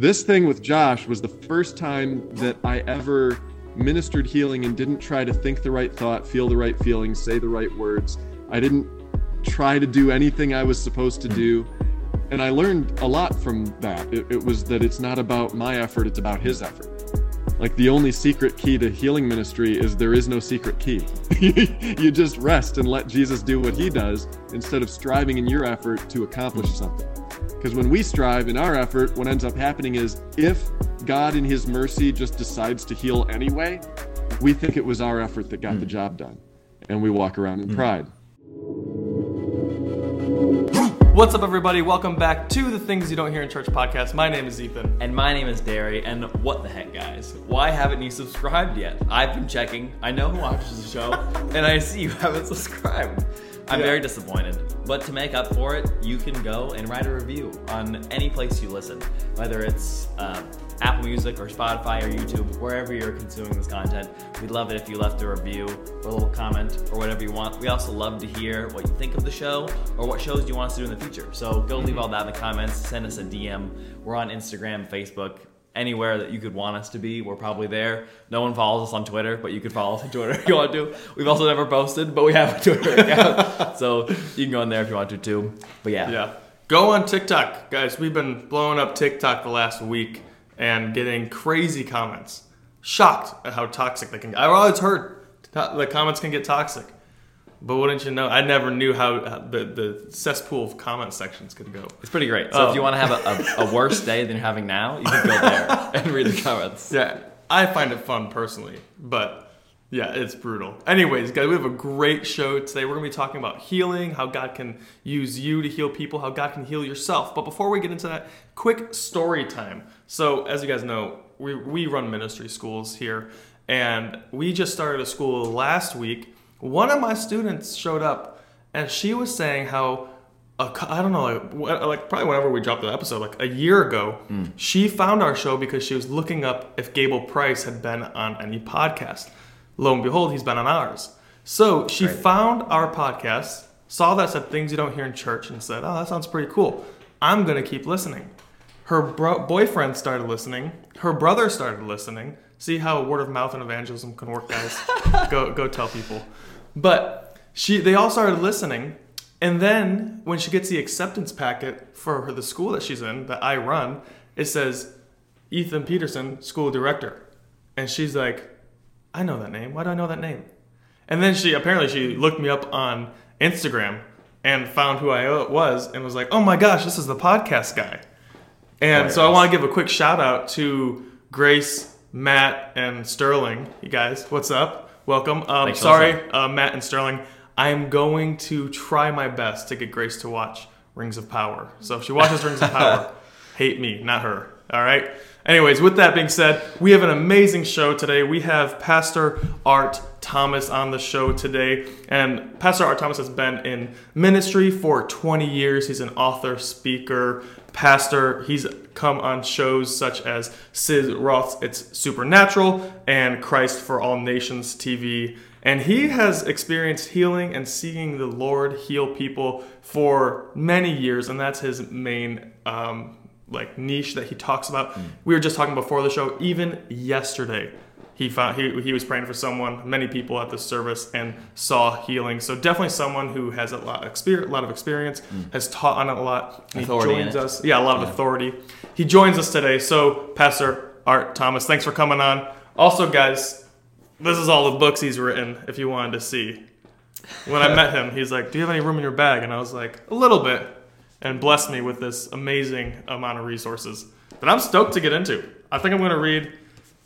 this thing with Josh was the first time that I ever ministered healing and didn't try to think the right thought, feel the right feelings, say the right words. I didn't try to do anything I was supposed to do. And I learned a lot from that. It, it was that it's not about my effort, it's about his effort. Like the only secret key to healing ministry is there is no secret key. you just rest and let Jesus do what he does instead of striving in your effort to accomplish something. Because when we strive in our effort, what ends up happening is if God in his mercy just decides to heal anyway, we think it was our effort that got mm. the job done. And we walk around in mm. pride. What's up, everybody? Welcome back to the Things You Don't Hear in Church podcast. My name is Ethan. And my name is Derry. And what the heck, guys? Why haven't you subscribed yet? I've been checking. I know who watches the show, and I see you haven't subscribed. I'm yeah. very disappointed. But to make up for it, you can go and write a review on any place you listen, whether it's uh, Apple Music or Spotify or YouTube, wherever you're consuming this content. We'd love it if you left a review or a little comment or whatever you want. We also love to hear what you think of the show or what shows you want us to do in the future. So go leave all that in the comments, send us a DM. We're on Instagram, Facebook, anywhere that you could want us to be, we're probably there. No one follows us on Twitter, but you could follow us on Twitter if you want to. We've also never posted, but we have a Twitter account. so you can go in there if you want to too. But yeah. Yeah. Go on TikTok. Guys, we've been blowing up TikTok the last week and getting crazy comments. Shocked at how toxic they can get. I've always heard the comments can get toxic. But wouldn't you know? I never knew how the, the cesspool of comment sections could go. It's pretty great. So if you um. want to have a, a, a, worse day than you're having now, you can go there and read the comments. Yeah, I find it fun personally, but yeah, it's brutal. Anyways, guys, we have a great show today. We're going to be talking about healing, how God can use you to heal people, how God can heal yourself. But before we get into that, quick story time. So, as you guys know, we, we run ministry schools here, and we just started a school last week one of my students showed up and she was saying how I don't know, like, like, probably whenever we dropped the episode, like a year ago, mm. she found our show because she was looking up if Gable Price had been on any podcast. Lo and behold, he's been on ours. So she right. found our podcast, saw that said things you don't hear in church, and said, "Oh, that sounds pretty cool. I'm gonna keep listening." Her bro- boyfriend started listening. Her brother started listening. See how word of mouth and evangelism can work, guys. go go tell people. But she, they all started listening. And then when she gets the acceptance packet for her, the school that she's in, that I run, it says Ethan Peterson, school director. And she's like, I know that name. Why do I know that name? And then she apparently she looked me up on Instagram and found who I was and was like, oh my gosh, this is the podcast guy. And oh, so I want to give a quick shout out to Grace, Matt, and Sterling. You guys, what's up? Welcome. Um, sorry, uh, Matt and Sterling. I am going to try my best to get Grace to watch Rings of Power. So if she watches Rings of Power, hate me, not her. All right. Anyways, with that being said, we have an amazing show today. We have Pastor Art Thomas on the show today. And Pastor Art Thomas has been in ministry for 20 years. He's an author, speaker, pastor. He's come on shows such as Sid Roth's It's Supernatural and Christ for All Nations TV. And he has experienced healing and seeing the Lord heal people for many years, and that's his main um, like niche that he talks about. Mm. We were just talking before the show, even yesterday he found he, he was praying for someone. Many people at the service and saw healing. So definitely someone who has a lot of experience, a lot of experience mm. has taught on it a lot. He joins us. Yeah a lot of yeah. authority. He joins us today. So pastor art thomas thanks for coming on. Also guys this is all the books he's written if you wanted to see. When i met him he's like do you have any room in your bag? And i was like a little bit. And blessed me with this amazing amount of resources that i'm stoked to get into. I think i'm going to read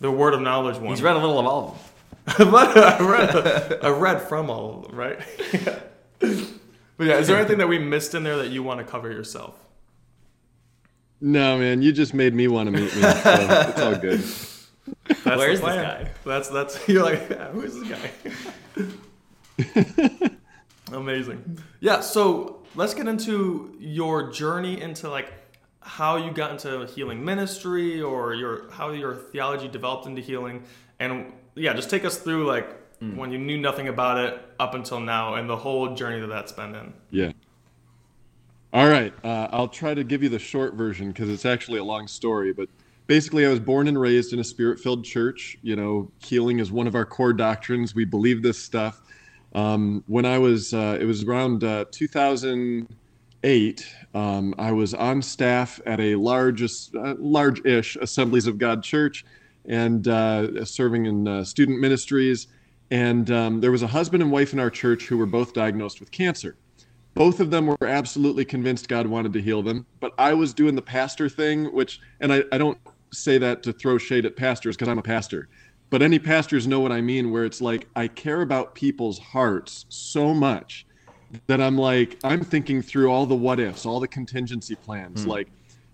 the word of knowledge one. He's read a little of all of them. I read, I read from all of them, right? yeah. But yeah, is there anything that we missed in there that you want to cover yourself? No, man, you just made me want to meet me. So it's all good. That's Where's this guy? That's that's you're like, yeah, who's this guy? Amazing. Yeah, so let's get into your journey into like how you got into healing ministry or your how your theology developed into healing and yeah just take us through like mm. when you knew nothing about it up until now and the whole journey that that's been in yeah all right uh, i'll try to give you the short version because it's actually a long story but basically, I was born and raised in a spirit filled church. You know, healing is one of our core doctrines. We believe this stuff. Um, when I was, uh, it was around uh, 2008, um, I was on staff at a large, uh, large-ish Assemblies of God church and uh, serving in uh, student ministries. And um, there was a husband and wife in our church who were both diagnosed with cancer. Both of them were absolutely convinced God wanted to heal them, but I was doing the pastor thing, which, and I, I don't say that to throw shade at pastors because I'm a pastor but any pastors know what I mean, where it's like I care about people's hearts so much that I'm like I'm thinking through all the what ifs, all the contingency plans. Mm. Like,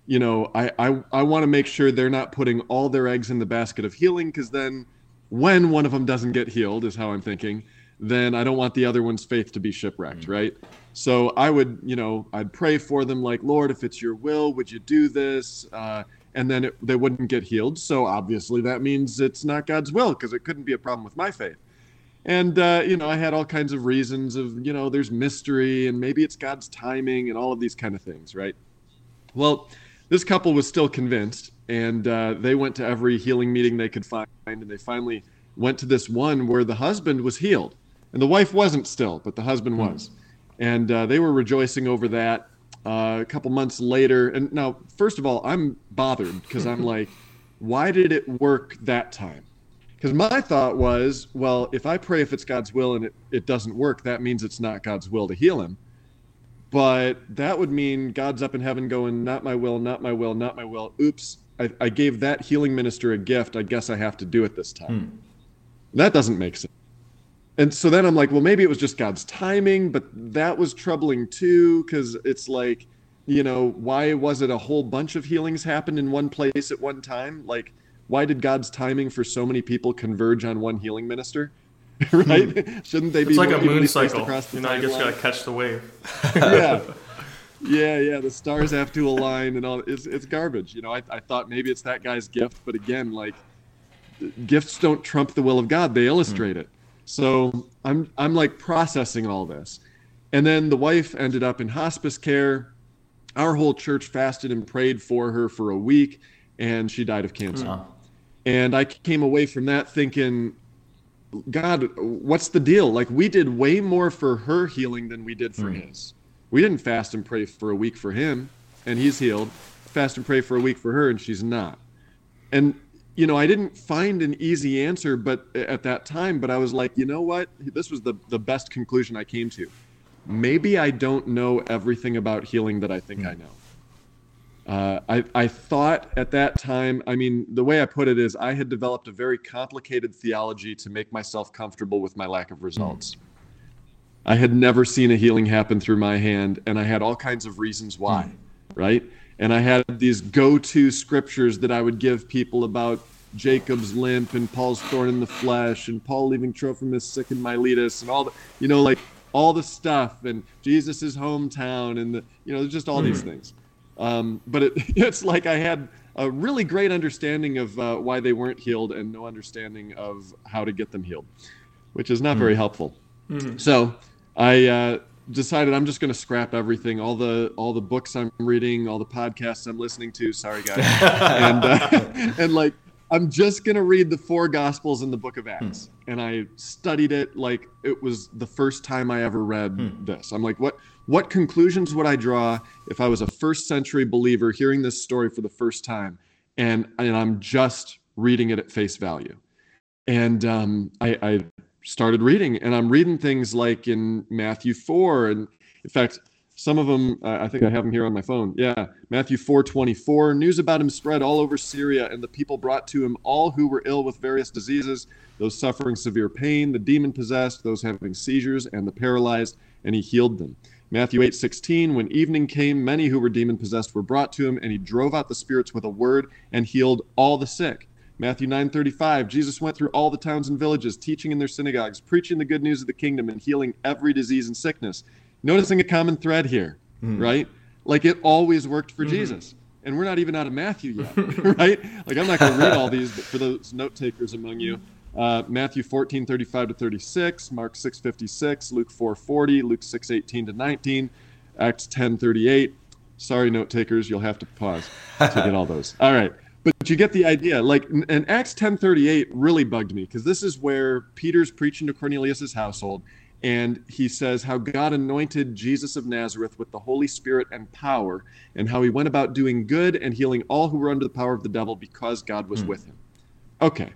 you know, I I, I want to make sure they're not putting all their eggs in the basket of healing because then when one of them doesn't get healed, is how I'm thinking, then I don't want the other one's faith to be shipwrecked, mm. right? So I would, you know, I'd pray for them like, Lord, if it's your will, would you do this? Uh, and then it, they wouldn't get healed. So obviously that means it's not God's will because it couldn't be a problem with my faith. And uh, you know, I had all kinds of reasons of you know, there's mystery and maybe it's God's timing and all of these kind of things, right? Well, this couple was still convinced, and uh, they went to every healing meeting they could find, and they finally went to this one where the husband was healed, and the wife wasn't still, but the husband hmm. was, and uh, they were rejoicing over that uh, a couple months later, and now, first of all, I'm bothered because I'm like, why did it work that time? Because my thought was, well, if I pray if it's God's will and it, it doesn't work, that means it's not God's will to heal him. But that would mean God's up in heaven going, not my will, not my will, not my will. Oops, I, I gave that healing minister a gift. I guess I have to do it this time. Hmm. That doesn't make sense and so then I'm like, well, maybe it was just God's timing, but that was troubling too, because it's like, you know, why was it a whole bunch of healings happened in one place at one time? Like, why did God's timing for so many people converge on one healing minister? right? Hmm. Shouldn't they be? It's like a moon cycle. You know, you just gotta catch the wave. yeah, yeah, yeah. The stars have to align and all. It's it's garbage. You know, I I thought maybe it's that guy's gift, but again, like, gifts don't trump the will of God. They illustrate mm. it. So I'm I'm like processing all this. And then the wife ended up in hospice care. Our whole church fasted and prayed for her for a week and she died of cancer. Mm. And I came away from that thinking God, what's the deal? Like we did way more for her healing than we did for mm. his. We didn't fast and pray for a week for him and he's healed. Fast and pray for a week for her and she's not. And you know, I didn't find an easy answer, but at that time, but I was like, you know what? This was the the best conclusion I came to. Maybe I don't know everything about healing that I think I know. Uh, I, I thought at that time, I mean, the way I put it is I had developed a very complicated theology to make myself comfortable with my lack of results. Mm. I had never seen a healing happen through my hand, and I had all kinds of reasons why, mm. right? And I had these go to scriptures that I would give people about Jacob's limp and Paul's thorn in the flesh and Paul leaving Trophimus sick in Miletus and all the, you know, like all the stuff and Jesus's hometown and the, you know, just all mm. these hmm. things. Um, but it, it's like I had a really great understanding of uh, why they weren't healed and no understanding of how to get them healed, which is not mm. very helpful. Mm-hmm. So I uh, decided I'm just going to scrap everything, all the all the books I'm reading, all the podcasts I'm listening to. Sorry, guys, and uh, and like I'm just gonna read the four gospels in the book of hmm. Acts. Hmm. And I studied it like it was the first time I ever read hmm. this. I'm like, what what conclusions would I draw if I was a first century believer hearing this story for the first time and and I'm just reading it at face value? And um, I, I started reading and I'm reading things like in Matthew 4 and in fact some of them, uh, I think I have them here on my phone. Yeah, Matthew 4:24. News about him spread all over Syria, and the people brought to him all who were ill with various diseases, those suffering severe pain, the demon possessed, those having seizures, and the paralyzed, and he healed them. Matthew 8:16. When evening came, many who were demon possessed were brought to him, and he drove out the spirits with a word and healed all the sick. Matthew 9:35 Jesus went through all the towns and villages teaching in their synagogues preaching the good news of the kingdom and healing every disease and sickness noticing a common thread here, mm. right? Like it always worked for mm-hmm. Jesus. And we're not even out of Matthew yet, right? Like I'm not going to read all these, but for those note takers among you, uh, Matthew 14, 35 to 36, Mark 6, 56, Luke 4, 40, Luke 6, 18 to 19, Acts 10, 38. Sorry, note takers, you'll have to pause to get all those. All right. but you get the idea. Like, and Acts 10:38 really bugged me because this is where Peter's preaching to Cornelius's household, and he says how God anointed Jesus of Nazareth with the Holy Spirit and power, and how he went about doing good and healing all who were under the power of the devil because God was mm. with him. Okay,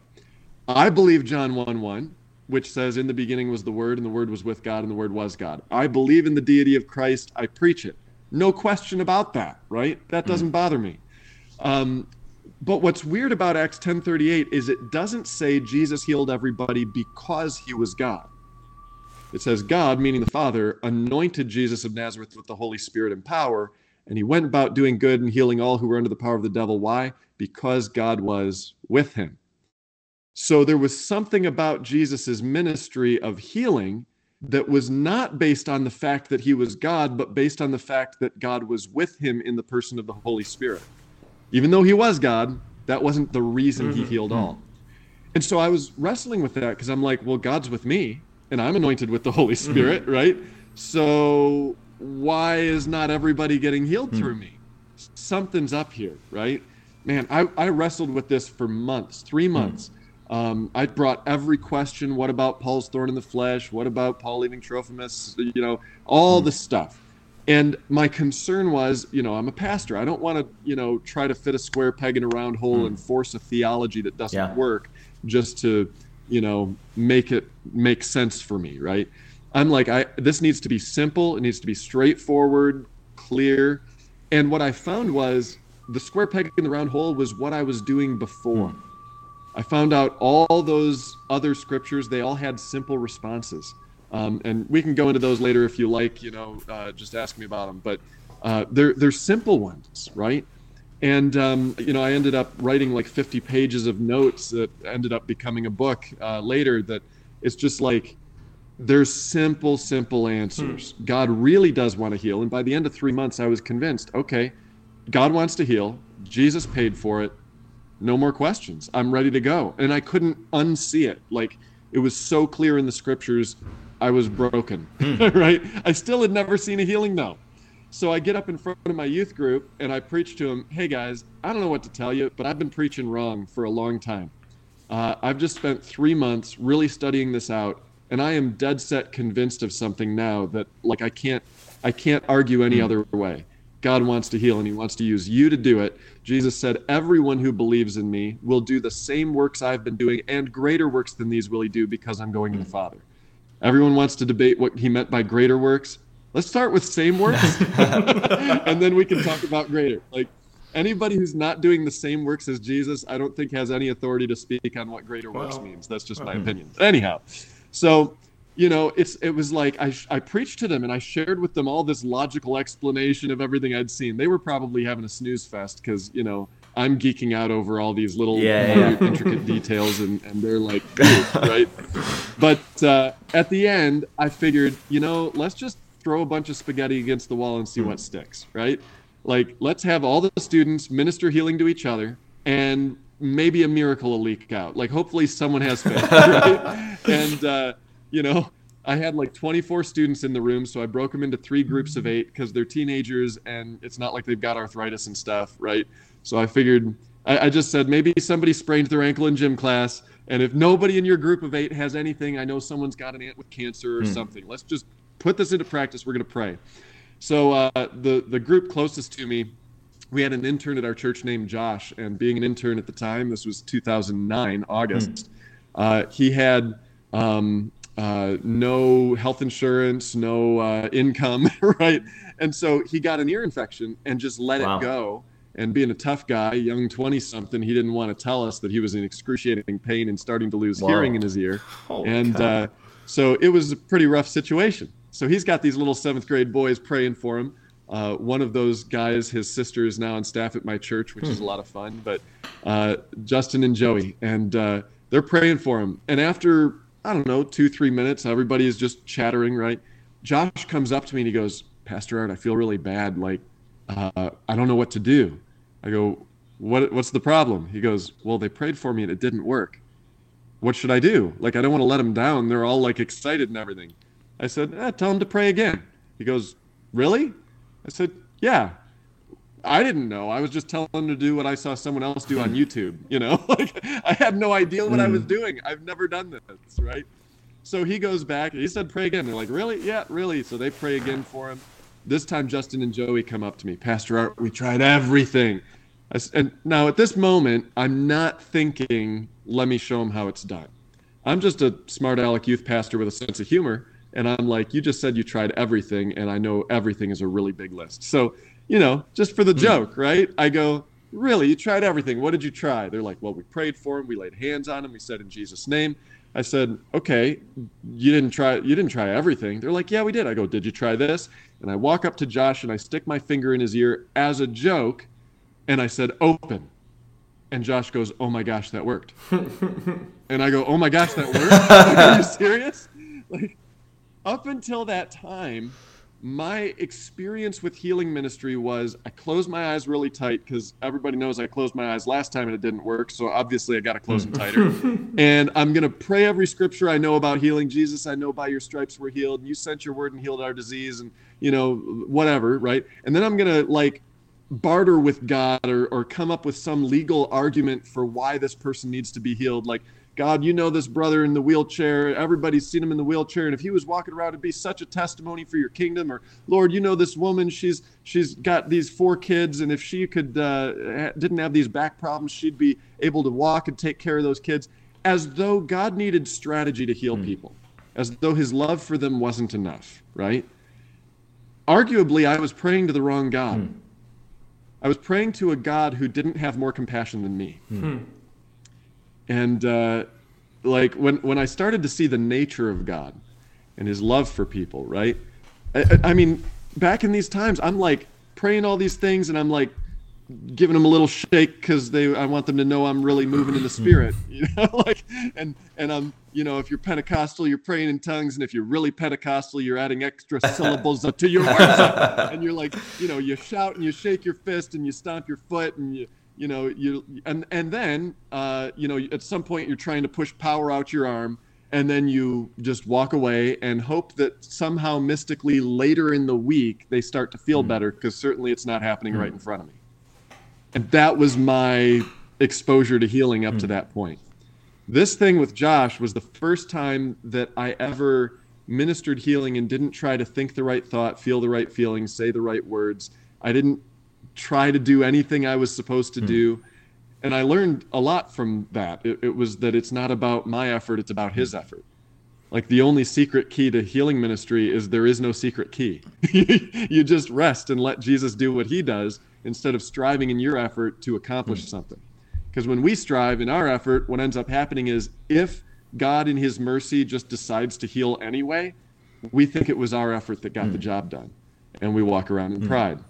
I believe John 1 1, which says, In the beginning was the Word, and the Word was with God, and the Word was God. I believe in the deity of Christ. I preach it. No question about that, right? That doesn't mm. bother me. Um, but what's weird about Acts 10:38 is it doesn't say Jesus healed everybody because he was God. It says God, meaning the Father, anointed Jesus of Nazareth with the Holy Spirit and power, and he went about doing good and healing all who were under the power of the devil. Why? Because God was with him. So there was something about Jesus's ministry of healing that was not based on the fact that he was God, but based on the fact that God was with him in the person of the Holy Spirit even though he was God, that wasn't the reason he mm-hmm. healed all. And so I was wrestling with that because I'm like, well, God's with me and I'm anointed with the Holy mm-hmm. Spirit, mm-hmm. right? So why is not everybody getting healed mm-hmm. through me? Something's up here, right? Man, I, I wrestled with this for months, three mm-hmm. Um, I brought every question. What about Paul's thorn in the flesh? What about Paul leaving Trophimus? You know, all mm. the stuff. And my concern was, you know, I'm a pastor. I don't want to, you know, try to fit a square peg in a round hole mm. and force a theology that doesn't yeah. work just to, you know, make it make sense for me, right? I'm like, I this needs to be simple. It needs to be straightforward, clear. And what I found was the square peg in the round hole was what I was doing before. Mm. I found out all those other scriptures, they all had simple responses. Um, and we can go into those later if you like. You know, uh, just ask me about them. But uh, they're they're simple ones, right? And um, you know, I ended up writing like 50 pages of notes that ended up becoming a book uh, later. That it's just like there's simple, simple answers. Hmm. God really does want to heal. And by the end of three months, I was convinced. Okay, God wants to heal. Jesus paid for it. No more questions. I'm ready to go. And I couldn't unsee it. Like it was so clear in the scriptures I was broken, hmm. right? I still had never seen a healing though. So I get up in front of my youth group and I preach to them, hey guys, I don't know what to tell you, but I've been preaching wrong for a long time. Uh, I've just spent three months really studying this out, and I am dead set convinced of something now that like I can't I can't argue any hmm. other way. God wants to heal and he wants to use you to do it. Jesus said, Everyone who believes in me will do the same works I've been doing, and greater works than these will he do because I'm going to the Father. Everyone wants to debate what he meant by greater works. Let's start with same works, and then we can talk about greater. Like anybody who's not doing the same works as Jesus, I don't think has any authority to speak on what greater well, works means. That's just my opinion. Anyhow, so you know, it's it was like I I preached to them and I shared with them all this logical explanation of everything I'd seen. They were probably having a snooze fest because you know I'm geeking out over all these little yeah, yeah. intricate details, and, and they're like, right? But uh, at the end, I figured, you know, let's just throw a bunch of spaghetti against the wall and see what sticks, right? Like, let's have all the students minister healing to each other, and maybe a miracle will leak out. Like, hopefully, someone has faith, right? and uh, you know, I had like 24 students in the room, so I broke them into three groups of eight because they're teenagers and it's not like they've got arthritis and stuff, right? So I figured, I, I, just said maybe somebody sprained their ankle in gym class, and if nobody in your group of eight has anything, I know someone's got an aunt with cancer or hmm. something. Let's just put this into practice. We're going to pray. So uh, the the group closest to me, we had an intern at our church named Josh, and being an intern at the time, this was 2009 August. Hmm. Uh, he had um, uh, no health insurance, no uh, income, right? And so he got an ear infection and just let wow. it go and being a tough guy, young 20 something, he didn't want to tell us that he was in excruciating pain and starting to lose Whoa. hearing in his ear. Oh, and uh, so it was a pretty rough situation. So he's got these little seventh grade boys praying for him. Uh, one of those guys, his sister is now on staff at my church, which hmm. is a lot of fun. But uh, Justin and Joey, and uh, they're praying for him. And after, I don't know, two, three minutes, everybody is just chattering, right? Josh comes up to me and he goes, Pastor Art, I feel really bad. Like, uh, I don't know what to do. I go, what, what's the problem? He goes, well, they prayed for me and it didn't work. What should I do? Like, I don't want to let them down. They're all like excited and everything. I said, eh, tell them to pray again. He goes, really? I said, yeah. I didn't know. I was just telling him to do what I saw someone else do on hmm. YouTube. You know, like I had no idea what I was hmm. doing. I've never done this, right? So he goes back. He said, "Pray again." They're like, "Really? Yeah, really." So they pray again for him. This time, Justin and Joey come up to me, Pastor Art. We tried everything. I and now at this moment, I'm not thinking, "Let me show him how it's done." I'm just a smart aleck youth pastor with a sense of humor. And I'm like, you just said you tried everything, and I know everything is a really big list. So, you know, just for the hmm. joke, right? I go, really? You tried everything. What did you try? They're like, well, we prayed for him, we laid hands on him, we said in Jesus' name. I said, okay, you didn't try you didn't try everything. They're like, yeah, we did. I go, did you try this? And I walk up to Josh and I stick my finger in his ear as a joke, and I said, open. And Josh goes, oh my gosh, that worked. and I go, oh my gosh, that worked. Are you serious? Like, up until that time, my experience with healing ministry was I closed my eyes really tight because everybody knows I closed my eyes last time and it didn't work. So obviously I got to close them hmm. tighter. and I'm going to pray every scripture I know about healing. Jesus, I know by your stripes we're healed. And you sent your word and healed our disease and, you know, whatever, right? And then I'm going to like barter with God or, or come up with some legal argument for why this person needs to be healed. Like, God, you know this brother in the wheelchair. Everybody's seen him in the wheelchair, and if he was walking around, it'd be such a testimony for your kingdom. Or Lord, you know this woman. She's she's got these four kids, and if she could uh, didn't have these back problems, she'd be able to walk and take care of those kids. As though God needed strategy to heal hmm. people, as though His love for them wasn't enough. Right? Arguably, I was praying to the wrong God. Hmm. I was praying to a God who didn't have more compassion than me hmm. And uh, like when when I started to see the nature of God and His love for people, right? I, I- mean, back in these times, I'm like praying all these things, and I'm like giving them a little shake because they I want them to know I'm really moving in the spirit, you know, like and and I'm you know if you're Pentecostal, you're praying in tongues, and if you're really Pentecostal, you're adding extra syllables to your words, and you're like you know you shout and you shake your fist and you stomp your foot and you you know you and and then uh, you know at some point you're trying to push power out your arm and then you just walk away and hope that somehow mystically later in the week they start to feel hmm. better because certainly it's not happening right hmm. in front of me. And that was my exposure to healing up to hmm. that point. This thing with josh was the first time that i ever ministered healing and didn't try to think the right thought feel the right feelings say the right words. I didn't try to do anything I was supposed to hmm. do. And I learned a lot from that. It, it was that it's not about my effort, it's about his hmm. effort. Like the only secret key to healing ministry is there is no secret key. you just rest and let Jesus do what he does instead of striving in your effort to accomplish hmm. something. Because when we strive in our effort, what ends up happening is if God in his mercy just decides to heal anyway, we think it was our effort that got the job done. And we walk around in pride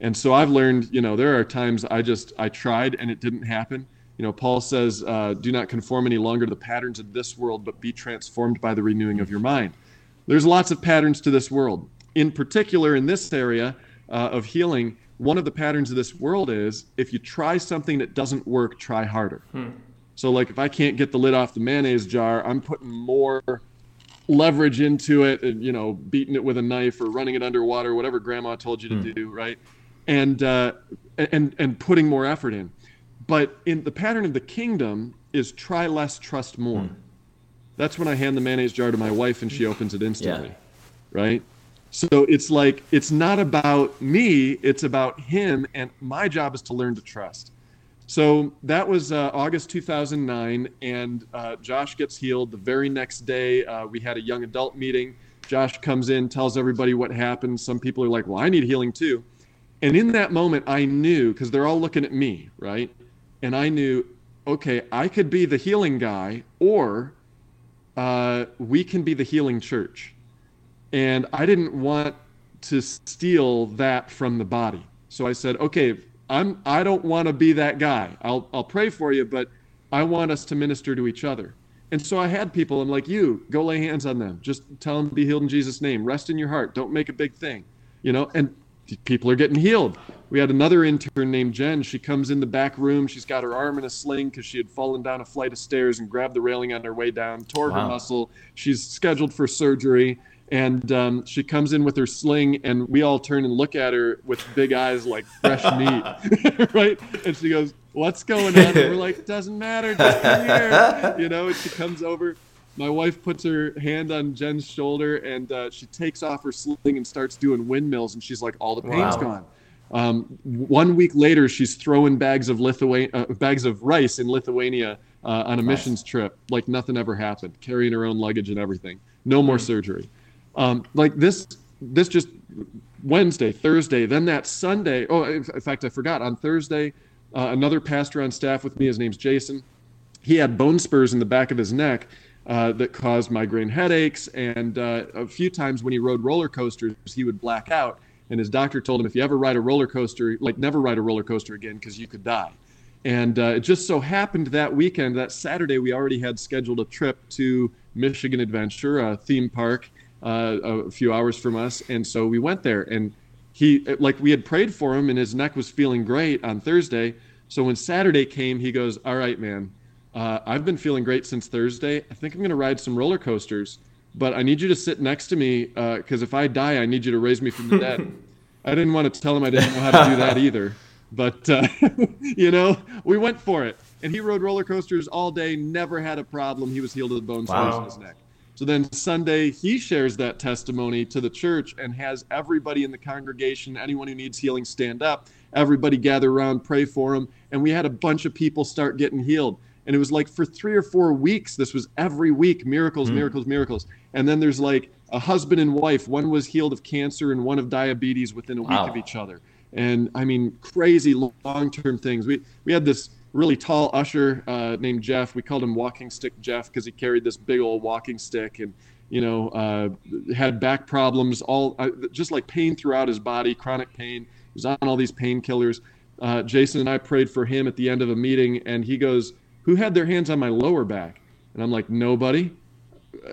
and so i've learned you know there are times i just i tried and it didn't happen. You know paul says uh, do not conform any longer to the patterns of this world but be transformed by the renewing of your mind. There's lots of patterns to this world. In particular in this area uh, of healing one of the patterns of this world is if you try something that doesn't work try harder. So like if i can't get the lid off the mayonnaise jar i'm putting more leverage into it and you know beating it with a knife or running it underwater whatever grandma told you to do right and uh, and and putting more effort in but in the pattern of the kingdom is try less trust more that's when i hand the mayonnaise jar to my wife and she opens it instantly right so it's like it's not about me it's about him and my job is to learn to trust so that was uh, August 2009, and uh, Josh gets healed. The very next day, uh, we had a young adult meeting. Josh comes in, tells everybody what happened. Some people are like, Well, I need healing too. And in that moment, I knew, because they're all looking at me, right? And I knew, okay, I could be the healing guy, or uh, we can be the healing church. And I didn't want to steal that from the body. So I said, okay, I'm I don't want to be that guy. I'll I'll pray for you, but I want us to minister to each other. And so I had people, I'm like, you go lay hands on them. Just tell them to be healed in Jesus' name. Rest in your heart. Don't make a big thing. You know, and people are getting healed. We had another intern named Jen. She comes in the back room. She's got her arm in a sling because she had fallen down a flight of stairs and grabbed the railing on her way down, tore her muscle. She's scheduled for surgery. And um, she comes in with her sling, and we all turn and look at her with big eyes like fresh meat, right? And she goes, "What's going on?" And we're like, "Doesn't matter, just come here," you know. And she comes over. My wife puts her hand on Jen's shoulder, and uh, she takes off her sling and starts doing windmills. And she's like, "All the pain's Wow. gone." Um, one week later, she's throwing bags of Lithuania, uh, bags of rice in Lithuania uh, on a missions trip, like nothing ever happened, carrying her own luggage and everything. No more surgery. Um, like this, this just Wednesday, Thursday, then that Sunday. Oh, in in fact, I forgot. On Thursday, uh, another pastor on staff with me. His name's Jason. He had bone spurs in the back of his neck uh, that caused migraine headaches, and uh, a few times when he rode roller coasters, he would black out. And his doctor told him, if you ever ride a roller coaster, like never ride a roller coaster again because you could die. And uh, it just so happened that weekend, that Saturday, we already had scheduled a trip to Michigan Adventure, a theme park, uh, a few hours from us. And so we went there. And he, like, we had prayed for him, and his neck was feeling great on Thursday. So when Saturday came, he goes, All right, man, uh, I've been feeling great since Thursday. I think I'm going to ride some roller coasters, but I need you to sit next to me because if I die, I need you to raise me from the dead. I didn't want to tell him I didn't know how to do that either. But, uh, you know, we went for it. And he rode roller coasters all day, never had a problem. He was healed of the bone spurs Wow. in his neck. So then Sunday, he shares that testimony to the church and has everybody in the congregation, anyone who needs healing, stand up. Everybody gather around, pray for him. And we had a bunch of people start getting healed. And it was like for three or four weeks, this was every week miracles, miracles, miracles. And then there's like a husband and wife. One was healed of cancer and one of diabetes within a week Wow. of each other. And I mean, crazy long term things. We, we had this really tall usher uh, named Jeff. We called him Walking Stick Jeff because he carried this big old walking stick and, you know, uh, had back problems, all uh, just like pain throughout his body, chronic pain. He was on all these painkillers. Uh, Jason and I prayed for him at the end of a meeting, and he goes, Who had their hands on my lower back? And I'm like, Nobody.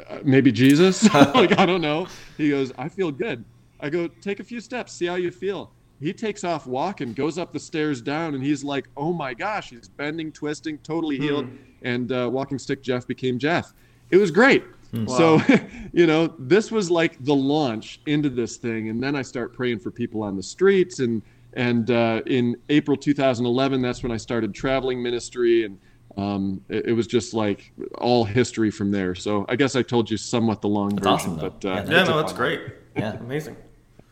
Uh, maybe Jesus? like, I don't know. He goes, I feel good. I go, Take a few steps, see how you feel. He takes off walking, goes up the stairs down, and he's like, "Oh my gosh!" He's bending, twisting, totally healed, and uh, walking stick Jeff became Jeff. It was great. So, you know, this was like the launch into this thing, and then I start praying for people on the streets, and and uh, in April 2011, that's when I started traveling ministry, and um, it, it was just like all history from there. So I guess I told you somewhat the long That's version, awesome, but uh, Yeah, Yeah, That's a no, that's great. Yeah. Amazing.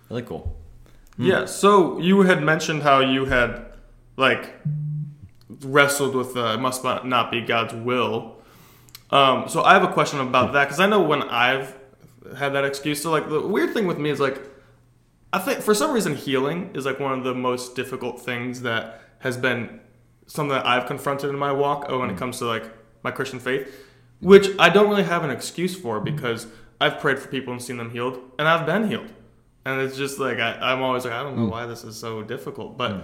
Really cool. Yeah. So you had mentioned how you had like wrestled with uh, it must not not be God's will. Um, so I have a question about that because I know when I've had that excuse. So like the weird thing with me is like I think for some reason healing is like one of the most difficult things that has been something that I've confronted in my walk uh, when it hmm. comes to like my Christian faith, which I don't really have an excuse for because I've prayed for people and seen them healed and I've been healed. And it's just like I, I'm always like I don't know hmm. why this is so difficult, but hmm.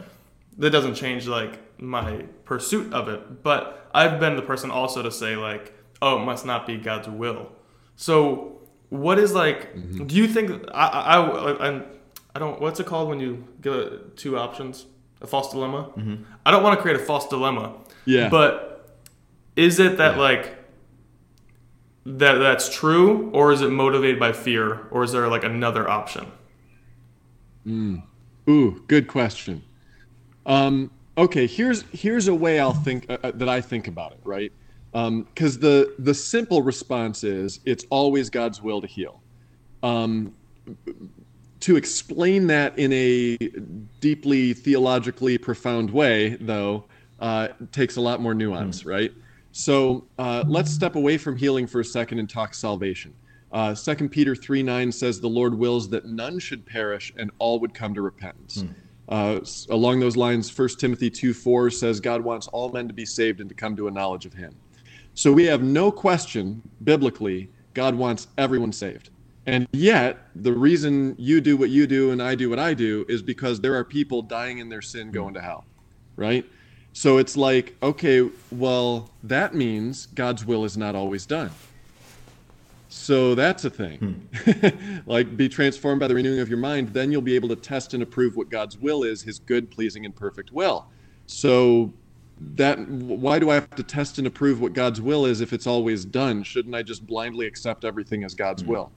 that doesn't change like my pursuit of it. But I've been the person also to say like, oh, it must not be God's will. So what is like? Mm-hmm. Do you think I I, I I I don't what's it called when you give it two options? A false dilemma. I don't want to create a false dilemma. Yeah. But is it that like that that's true, or is it motivated by fear, or is there like another option? Ooh, good question. Um, okay, here's here's a way I'll think uh, uh, that I think about it, right? Because the the simple response is it's always God's will to heal. Um, to explain that in a deeply theologically profound way, though, uh, takes a lot more nuance, right? So uh, let's step away from healing for a second and talk salvation. Uh, 2 Peter 3 9 says, The Lord wills that none should perish and all would come to repentance. Uh, along those lines, 1 Timothy 2 4 says, God wants all men to be saved and to come to a knowledge of Him. So we have no question, biblically, God wants everyone saved. And yet, the reason you do what you do and I do what I do is because there are people dying in their sin going to hell, right? So it's like, okay, well, that means God's will is not always done. So that's a thing. Hmm. like, be transformed by the renewing of your mind, then you'll be able to test and approve what God's will is, his good, pleasing, and perfect will. So that why do I have to test and approve what God's will is if it's always done? Shouldn't I just blindly accept everything as God's hmm. will?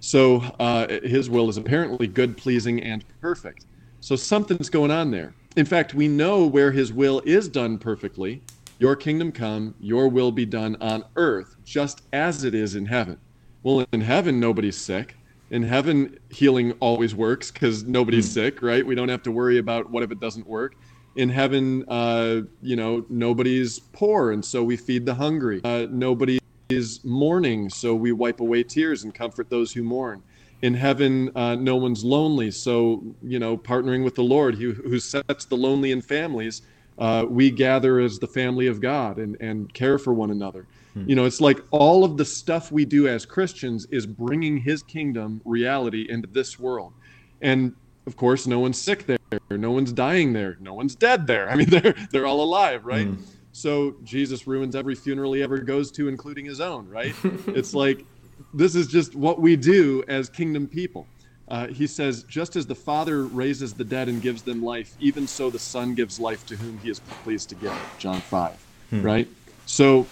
So uh, his will is apparently good, pleasing, and perfect. So something's going on there. In fact, we know where his will is done perfectly. Your kingdom come, your will be done on earth, just as it is in heaven. Well, in heaven, nobody's sick. In heaven, healing always works because nobody's sick, right? We don't have to worry about what if it doesn't work. In heaven, uh, you know, nobody's poor, and so we feed the hungry. Uh, nobody is mourning, so we wipe away tears and comfort those who mourn. In heaven, uh, no one's lonely, so you know, partnering with the Lord, who, who sets the lonely in families, uh, we gather as the family of God and, and care for one another. Hmm. You know, it's like all of the stuff we do as Christians is bringing His kingdom reality into this world, and of course, no one's sick there, no one's dying there, no one's dead there. I mean, they're they're all alive, right? Hmm. So Jesus ruins every funeral he ever goes to, including his own, right? it's like this is just what we do as kingdom people. Uh, he says, just as the Father raises the dead and gives them life, even so the Son gives life to whom he is pleased to give it. John 5, hmm. right? So,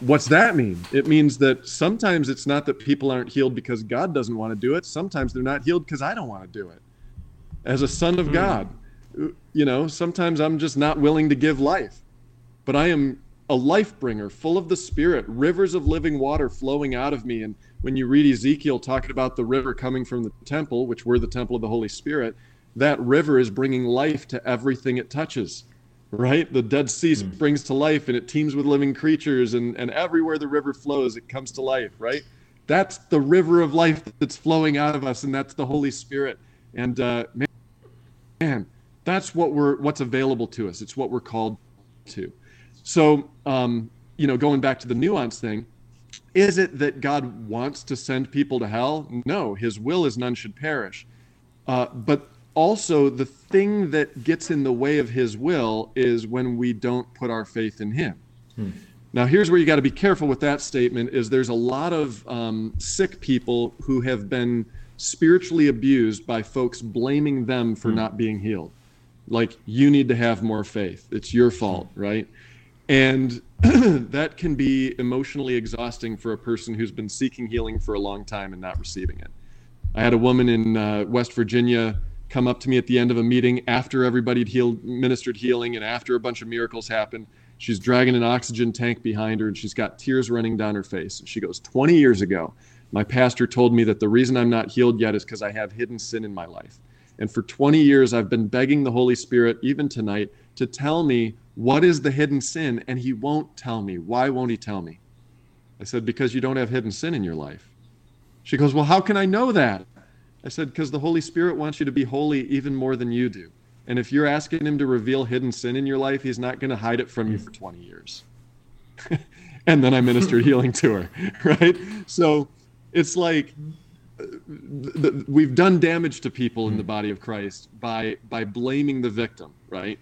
what's that mean? It means that sometimes it's not that people aren't healed because God doesn't want to do it. Sometimes they're not healed because I don't want to do it. As a son of hmm. God, you know, sometimes I'm just not willing to give life but I am a life bringer, full of the Spirit, rivers of living water flowing out of me. And when you read Ezekiel talking about the river coming from the temple, which we're the temple of the Holy Spirit, that river is bringing life to everything it touches, right? The Dead Sea mm. springs to life and it teems with living creatures, and, and everywhere the river flows, it comes to life, right? That's the river of life that's flowing out of us, and that's the Holy Spirit. And uh, man, man, that's what we're what's available to us. It's what we're called to. So, um, you know, going back to the nuance thing, is it that God wants to send people to hell? No, his will is none should perish. Uh, but also, the thing that gets in the way of his will is when we don't put our faith in him. Hmm. Now, here's where you got to be careful with that statement: is there's a lot of um, sick people who have been spiritually abused by folks blaming them for hmm. not being healed. Like you need to have more faith; it's your fault, right? And that can be emotionally exhausting for a person who's been seeking healing for a long time and not receiving it. I had a woman in uh, West Virginia come up to me at the end of a meeting after everybody had healed, ministered healing and after a bunch of miracles happened. She's dragging an oxygen tank behind her and she's got tears running down her face. And she goes, 20 years ago, my pastor told me that the reason I'm not healed yet is because I have hidden sin in my life. And for 20 years, I've been begging the Holy Spirit, even tonight, to tell me what is the hidden sin? And he won't tell me. Why won't he tell me? I said, Because you don't have hidden sin in your life. She goes, Well, how can I know that? I said, Because the Holy Spirit wants you to be holy even more than you do. And if you're asking him to reveal hidden sin in your life, he's not going to hide it from you for 20 years. and then I ministered healing to her, right? So it's like uh, we've done damage to people in the body of Christ by by blaming the victim, right?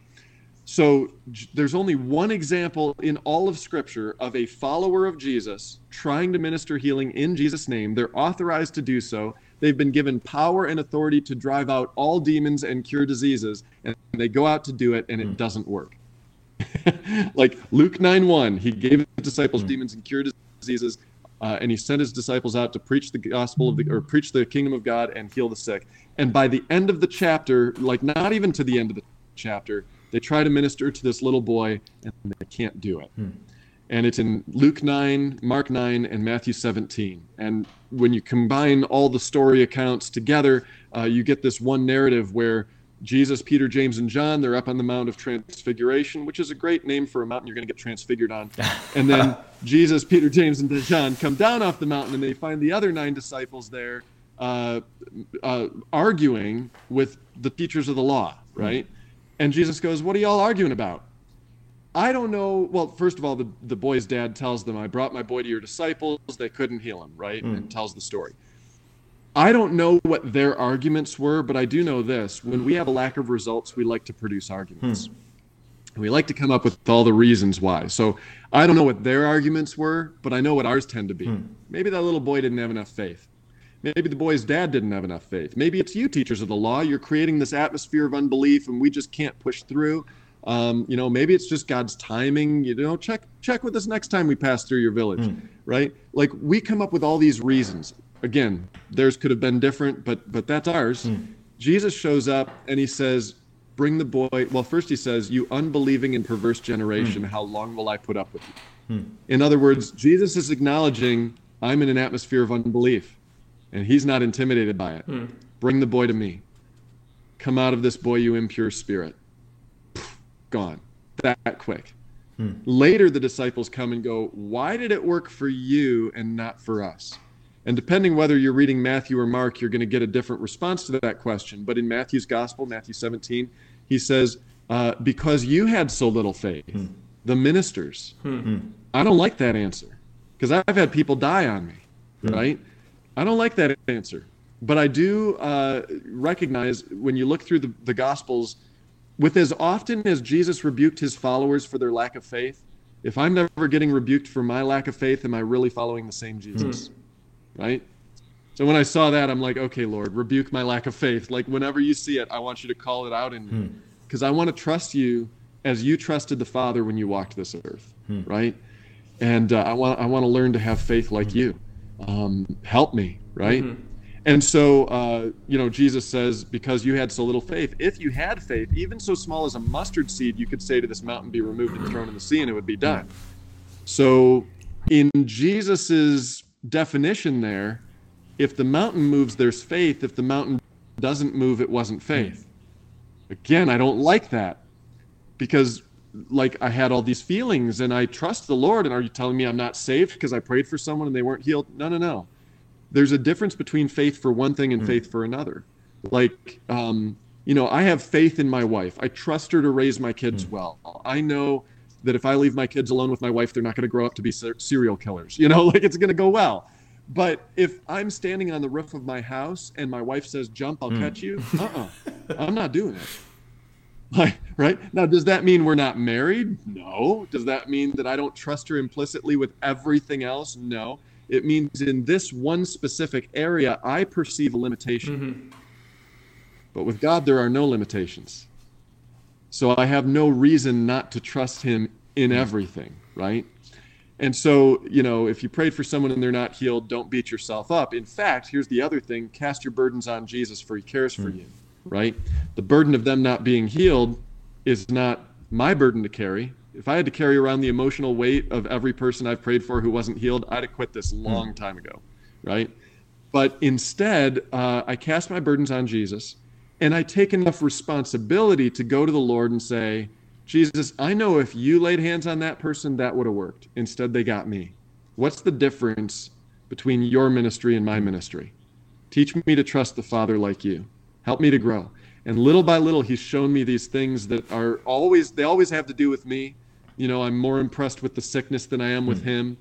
So there's only one example in all of Scripture of a follower of Jesus trying to minister healing in Jesus' name. They're authorized to do so. They've been given power and authority to drive out all demons and cure diseases, and they go out to do it, and it mm. doesn't work. like Luke 9 1, he gave his disciples mm. demons and cured diseases, uh, and he sent his disciples out to preach the gospel of the or preach the kingdom of God and heal the sick. And by the end of the chapter, like not even to the end of the chapter, they try to minister to this little boy and they can't do it. Hmm. And it's in Luke 9, Mark 9, and Matthew 17. And when you combine all the story accounts together, uh, you get this one narrative where Jesus, Peter, James, and John, they're up on the Mount of Transfiguration, which is a great name for a mountain you're going to get transfigured on. And then Jesus, Peter, James, and John come down off the mountain and they find the other nine disciples there uh, uh, arguing with the teachers of the law, right? And Jesus goes, What are y'all arguing about? I don't know. Well, first of all, the, the boy's dad tells them, I brought my boy to your disciples. They couldn't heal him, right? Mm. And tells the story. I don't know what their arguments were, but I do know this. When we have a lack of results, we like to produce arguments. Hmm. We like to come up with all the reasons why. So I don't know what their arguments were, but I know what ours tend to be. Hmm. Maybe that little boy didn't have enough faith. Maybe the boy's dad didn't have enough faith. Maybe it's you, teachers of the law. You're creating this atmosphere of unbelief, and we just can't push through. Um, you know, maybe it's just God's timing. You know, check check with us next time we pass through your village, mm. right? Like we come up with all these reasons. again, theirs could have been different, but but that's ours. Jesus shows up and he says, "Bring the boy." Well, first he says, "You unbelieving and perverse generation, how long will I put up with you?" In other words, Jesus is acknowledging, "I'm in an atmosphere of unbelief, and he's not intimidated by it. Hmm. Bring the boy to me. Come out of this boy, you impure spirit." Gone that quick. Hmm. Later, the disciples come and go, Why did it work for you and not for us? And depending whether you're reading Matthew or Mark, you're going to get a different response to that question. But in Matthew's gospel, Matthew 17, he says, uh, Because you had so little faith, hmm. the ministers. I don't like that answer because I've had people die on me, right? I don't like that answer. But I do uh, recognize when you look through the, the gospels, with as often as Jesus rebuked his followers for their lack of faith, if I'm never getting rebuked for my lack of faith, am I really following the same Jesus? Right? So when I saw that, I'm like, okay, Lord, rebuke my lack of faith. Like whenever you see it, I want you to call it out in me. Because I want to trust you as you trusted the Father when you walked this earth. Right? And uh, I want I want to learn to have faith like you. Um, help me, right? And so, uh, you know, Jesus says, because you had so little faith, if you had faith, even so small as a mustard seed, you could say to this mountain, be removed and thrown in the sea, and it would be done. So, in Jesus's definition there, if the mountain moves, there's faith. If the mountain doesn't move, it wasn't faith. Again, I don't like that because, like, I had all these feelings and I trust the Lord. And are you telling me I'm not saved because I prayed for someone and they weren't healed? No, no, no there's a difference between faith for one thing and hmm. faith for another. Like, um, you know, I have faith in my wife. I trust her to raise my kids hmm. well. I know that if I leave my kids alone with my wife, they're not going to grow up to be ser- serial killers. You know, like it's going to go well. But if I'm standing on the roof of my house and my wife says, "Jump, I'll hmm. catch you," uh-uh, I'm not doing it. Like, right now, does that mean we're not married? No. Does that mean that I don't trust her implicitly with everything else? No. It means in this one specific area, I perceive a limitation. Mm-hmm. But with God, there are no limitations. So I have no reason not to trust Him in mm-hmm. everything, right? And so, you know, if you prayed for someone and they're not healed, don't beat yourself up. In fact, here's the other thing cast your burdens on Jesus, for He cares for mm. you, right? The burden of them not being healed is not my burden to carry. If I had to carry around the emotional weight of every person I've prayed for who wasn't healed, I'd have quit this long time ago, right? But instead, uh, I cast my burdens on Jesus and I take enough responsibility to go to the Lord and say, Jesus, I know if you laid hands on that person, that would have worked. Instead, they got me. What's the difference between your ministry and my ministry? Teach me to trust the Father like you. Help me to grow. And little by little, he's shown me these things that are always, they always have to do with me. You know, I'm more impressed with the sickness than I am with him.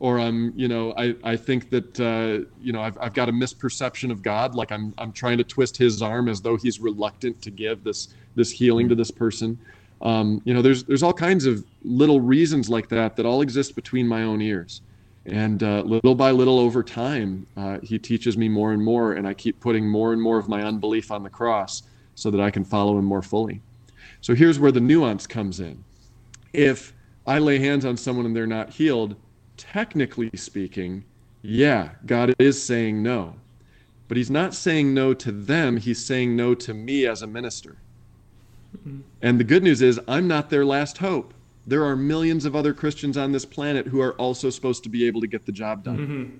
Or I'm, you know, I, I think that, uh, you know, I've, I've got a misperception of God. Like I'm, I'm trying to twist his arm as though he's reluctant to give this, this healing to this person. Um, you know, there's, there's all kinds of little reasons like that that all exist between my own ears. And uh, little by little over time, uh, he teaches me more and more, and I keep putting more and more of my unbelief on the cross so that I can follow him more fully. So here's where the nuance comes in. If I lay hands on someone and they're not healed, technically speaking, yeah, God is saying no. But he's not saying no to them, he's saying no to me as a minister. And the good news is, I'm not their last hope. There are millions of other Christians on this planet who are also supposed to be able to get the job done. Mm-hmm.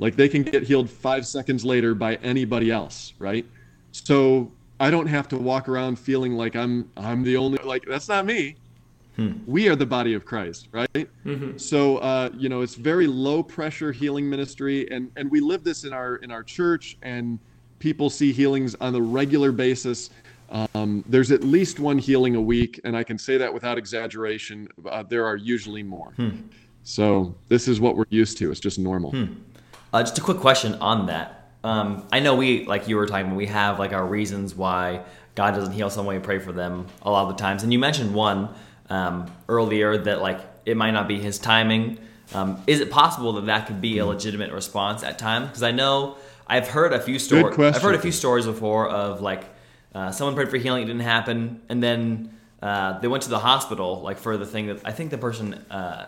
Like they can get healed five seconds later by anybody else, right? So I don't have to walk around feeling like I'm I'm the only like that's not me. Hmm. We are the body of Christ, right? Mm-hmm. So uh, you know, it's very low pressure healing ministry, and and we live this in our in our church, and people see healings on a regular basis. Um, there's at least one healing a week, and I can say that without exaggeration. Uh, there are usually more. So this is what we're used to. It's just normal. Uh, just a quick question on that. Um, I know we, like you were talking, we have like our reasons why God doesn't heal someone. We pray for them a lot of the times, and you mentioned one um, earlier that like it might not be His timing. Um, is it possible that that could be a legitimate response at times? Because I know I've heard a few stories. I've heard a few stories before of like uh, someone prayed for healing, it didn't happen, and then uh, they went to the hospital like for the thing that I think the person. Uh,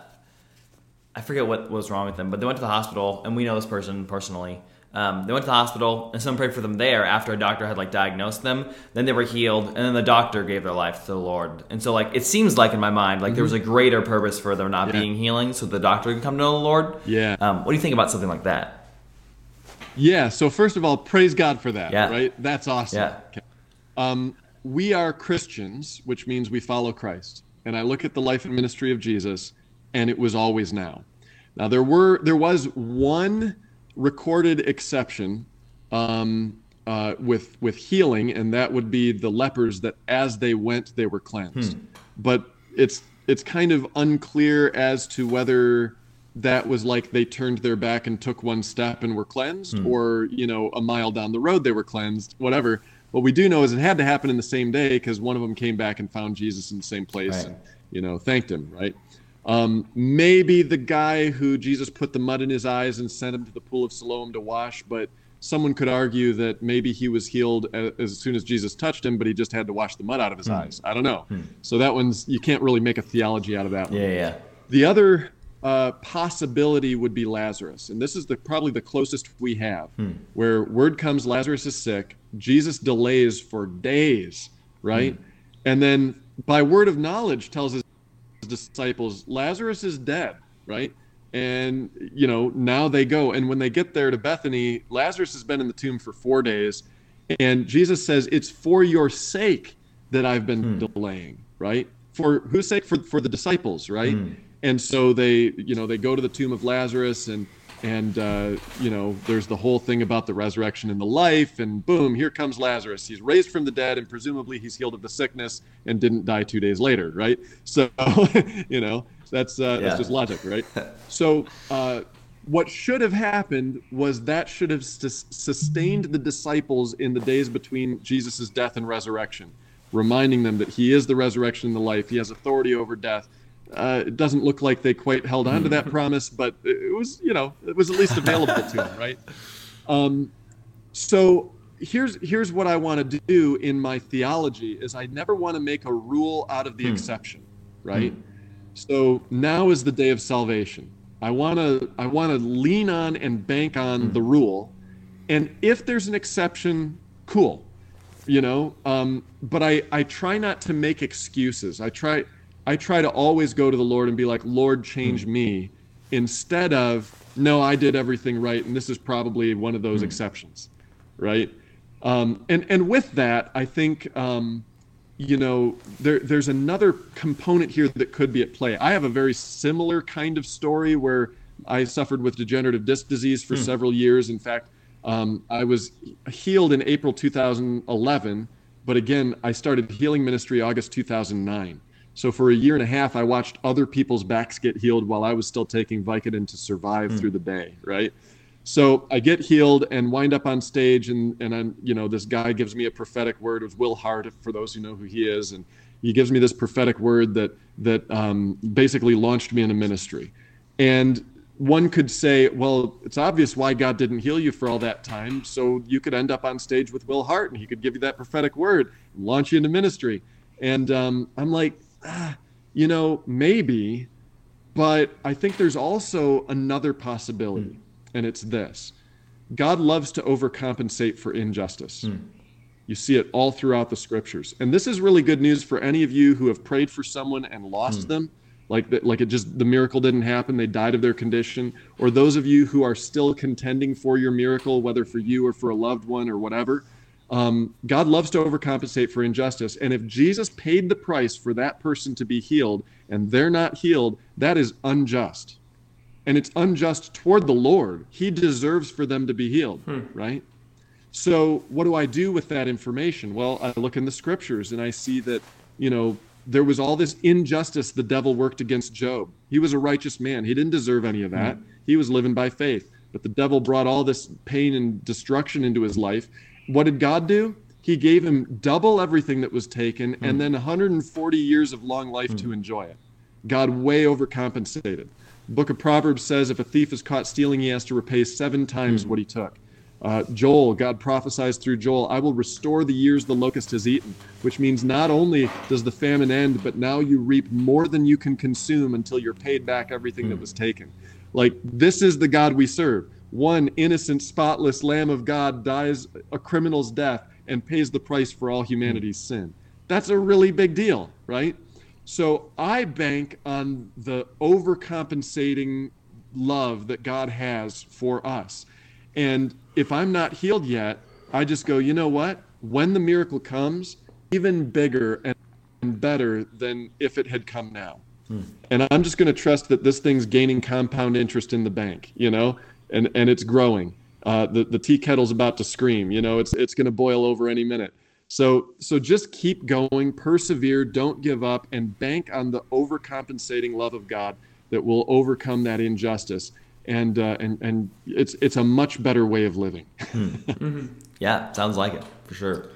I forget what was wrong with them, but they went to the hospital, and we know this person personally. Um, they went to the hospital, and someone prayed for them there after a doctor had like diagnosed them. Then they were healed, and then the doctor gave their life to the Lord. And so, like, it seems like in my mind, like there was a greater purpose for there not Mm-hmm. Yeah. being healing, so the doctor could come to know the Lord. Yeah. Um, what do you think about something like that? Yeah. So first of all, praise God for that. Yeah. Right. That's awesome. Yeah. Okay. Um, we are Christians, which means we follow Christ. And I look at the life and ministry of Jesus, and it was always now. Now there were there was one recorded exception um, uh, with with healing, and that would be the lepers that as they went they were cleansed. But it's it's kind of unclear as to whether that was like they turned their back and took one step and were cleansed, or you know a mile down the road they were cleansed, whatever. What we do know is it had to happen in the same day because one of them came back and found Jesus in the same place, Right. and you know thanked him, right? Um, maybe the guy who Jesus put the mud in his eyes and sent him to the pool of Siloam to wash, but someone could argue that maybe he was healed a- as soon as Jesus touched him, but he just had to wash the mud out of his Hmm. eyes. I don't know. So that one's you can't really make a theology out of that one. Yeah, yeah. The other uh, possibility would be Lazarus, and this is the probably the closest we have, hmm. where word comes Lazarus is sick. Jesus delays for days, right, hmm. and then by word of knowledge tells his disciples Lazarus is dead, right, and you know now they go, and when they get there to Bethany, Lazarus has been in the tomb for four days, and Jesus says it's for your sake that I've been hmm. delaying, right? For whose sake? For for the disciples, right? And so they, you know, they go to the tomb of Lazarus, and and uh, you know, there's the whole thing about the resurrection and the life, and boom, here comes Lazarus. He's raised from the dead, and presumably he's healed of the sickness and didn't die two days later, right? So, you know, that's uh, Yeah. that's just logic, right? So. Uh, what should have happened was that should have sus- sustained the disciples in the days between Jesus' death and resurrection, reminding them that he is the resurrection and the life. He has authority over death. Uh, it doesn't look like they quite held on to that promise, but it was, you know, it was at least available to them, right? Um, so here's here's what I want to do in my theology is I never want to make a rule out of the exception, right? So now is the day of salvation. I want to I want to lean on and bank on the rule, and if there's an exception, cool, you know. Um, but I I try not to make excuses. I try I try to always go to the Lord and be like, Lord, change me, instead of no, I did everything right, and this is probably one of those exceptions, right? Um, and and with that, I think. Um, you know, there, there's another component here that could be at play. I have a very similar kind of story where I suffered with degenerative disc disease for several years. In fact, um, I was healed in April 2011, but again, I started healing ministry August 2009. So for a year and a half, I watched other people's backs get healed while I was still taking Vicodin to survive through the day, right? So I get healed and wind up on stage, and and I'm you know this guy gives me a prophetic word. It was Will Hart, for those who know who he is, and he gives me this prophetic word that that um, basically launched me into ministry. And one could say, well, it's obvious why God didn't heal you for all that time, so you could end up on stage with Will Hart, and he could give you that prophetic word, and launch you into ministry. And um, I'm like, ah, you know, maybe, but I think there's also another possibility, hmm. and it's this God loves to overcompensate for injustice. Hmm. You see it all throughout the scriptures. And this is really good news for any of you who have prayed for someone and lost hmm. them, like that, like it just the miracle didn't happen, they died of their condition, or those of you who are still contending for your miracle, whether for you or for a loved one or whatever. Um, God loves to overcompensate for injustice. And if Jesus paid the price for that person to be healed and they're not healed, that is unjust. And it's unjust toward the Lord. He deserves for them to be healed, right? So, what do I do with that information? Well, I look in the scriptures and I see that, you know, there was all this injustice the devil worked against Job. He was a righteous man. He didn't deserve any of that. He was living by faith. But the devil brought all this pain and destruction into his life. What did God do? He gave him double everything that was taken and hmm. then 140 years of long life to hmm. enjoy it. God way overcompensated. The book of Proverbs says if a thief is caught stealing, he has to repay seven times hmm. what he took. Uh, Joel, God prophesies through Joel, I will restore the years the locust has eaten, which means not only does the famine end, but now you reap more than you can consume until you're paid back everything that was taken. Like, this is the God we serve. One innocent, spotless Lamb of God dies a criminal's death and pays the price for all humanity's sin. That's a really big deal, right? So I bank on the overcompensating love that God has for us. And if I'm not healed yet, I just go, you know what? When the miracle comes, even bigger and better than if it had come now. Hmm. And I'm just going to trust that this thing's gaining compound interest in the bank, you know, and, and it's growing. Uh, the, the tea kettle's about to scream, you know, it's, it's going to boil over any minute. So, so just keep going, persevere, don't give up, and bank on the overcompensating love of God that will overcome that injustice and uh, and and it's it's a much better way of living. mm-hmm. Yeah, sounds like it for sure.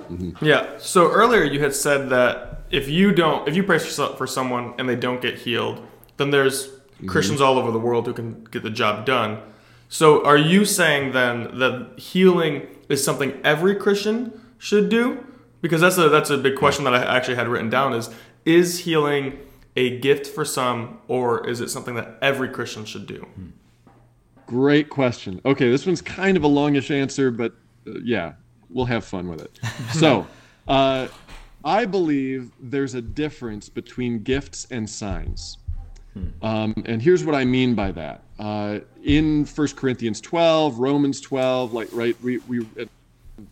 Mm-hmm. Yeah. So earlier you had said that if you don't, if you pray for someone and they don't get healed, then there's mm-hmm. Christians all over the world who can get the job done. So are you saying then that healing is something every Christian should do? Because that's a that's a big question that I actually had written down. Is is healing a gift for some, or is it something that every Christian should do? Great question. Okay, this one's kind of a longish answer, but uh, yeah, we'll have fun with it. so, uh, I believe there's a difference between gifts and signs. Hmm. Um, and here's what I mean by that. Uh, in 1 Corinthians 12, Romans 12, like right, we, we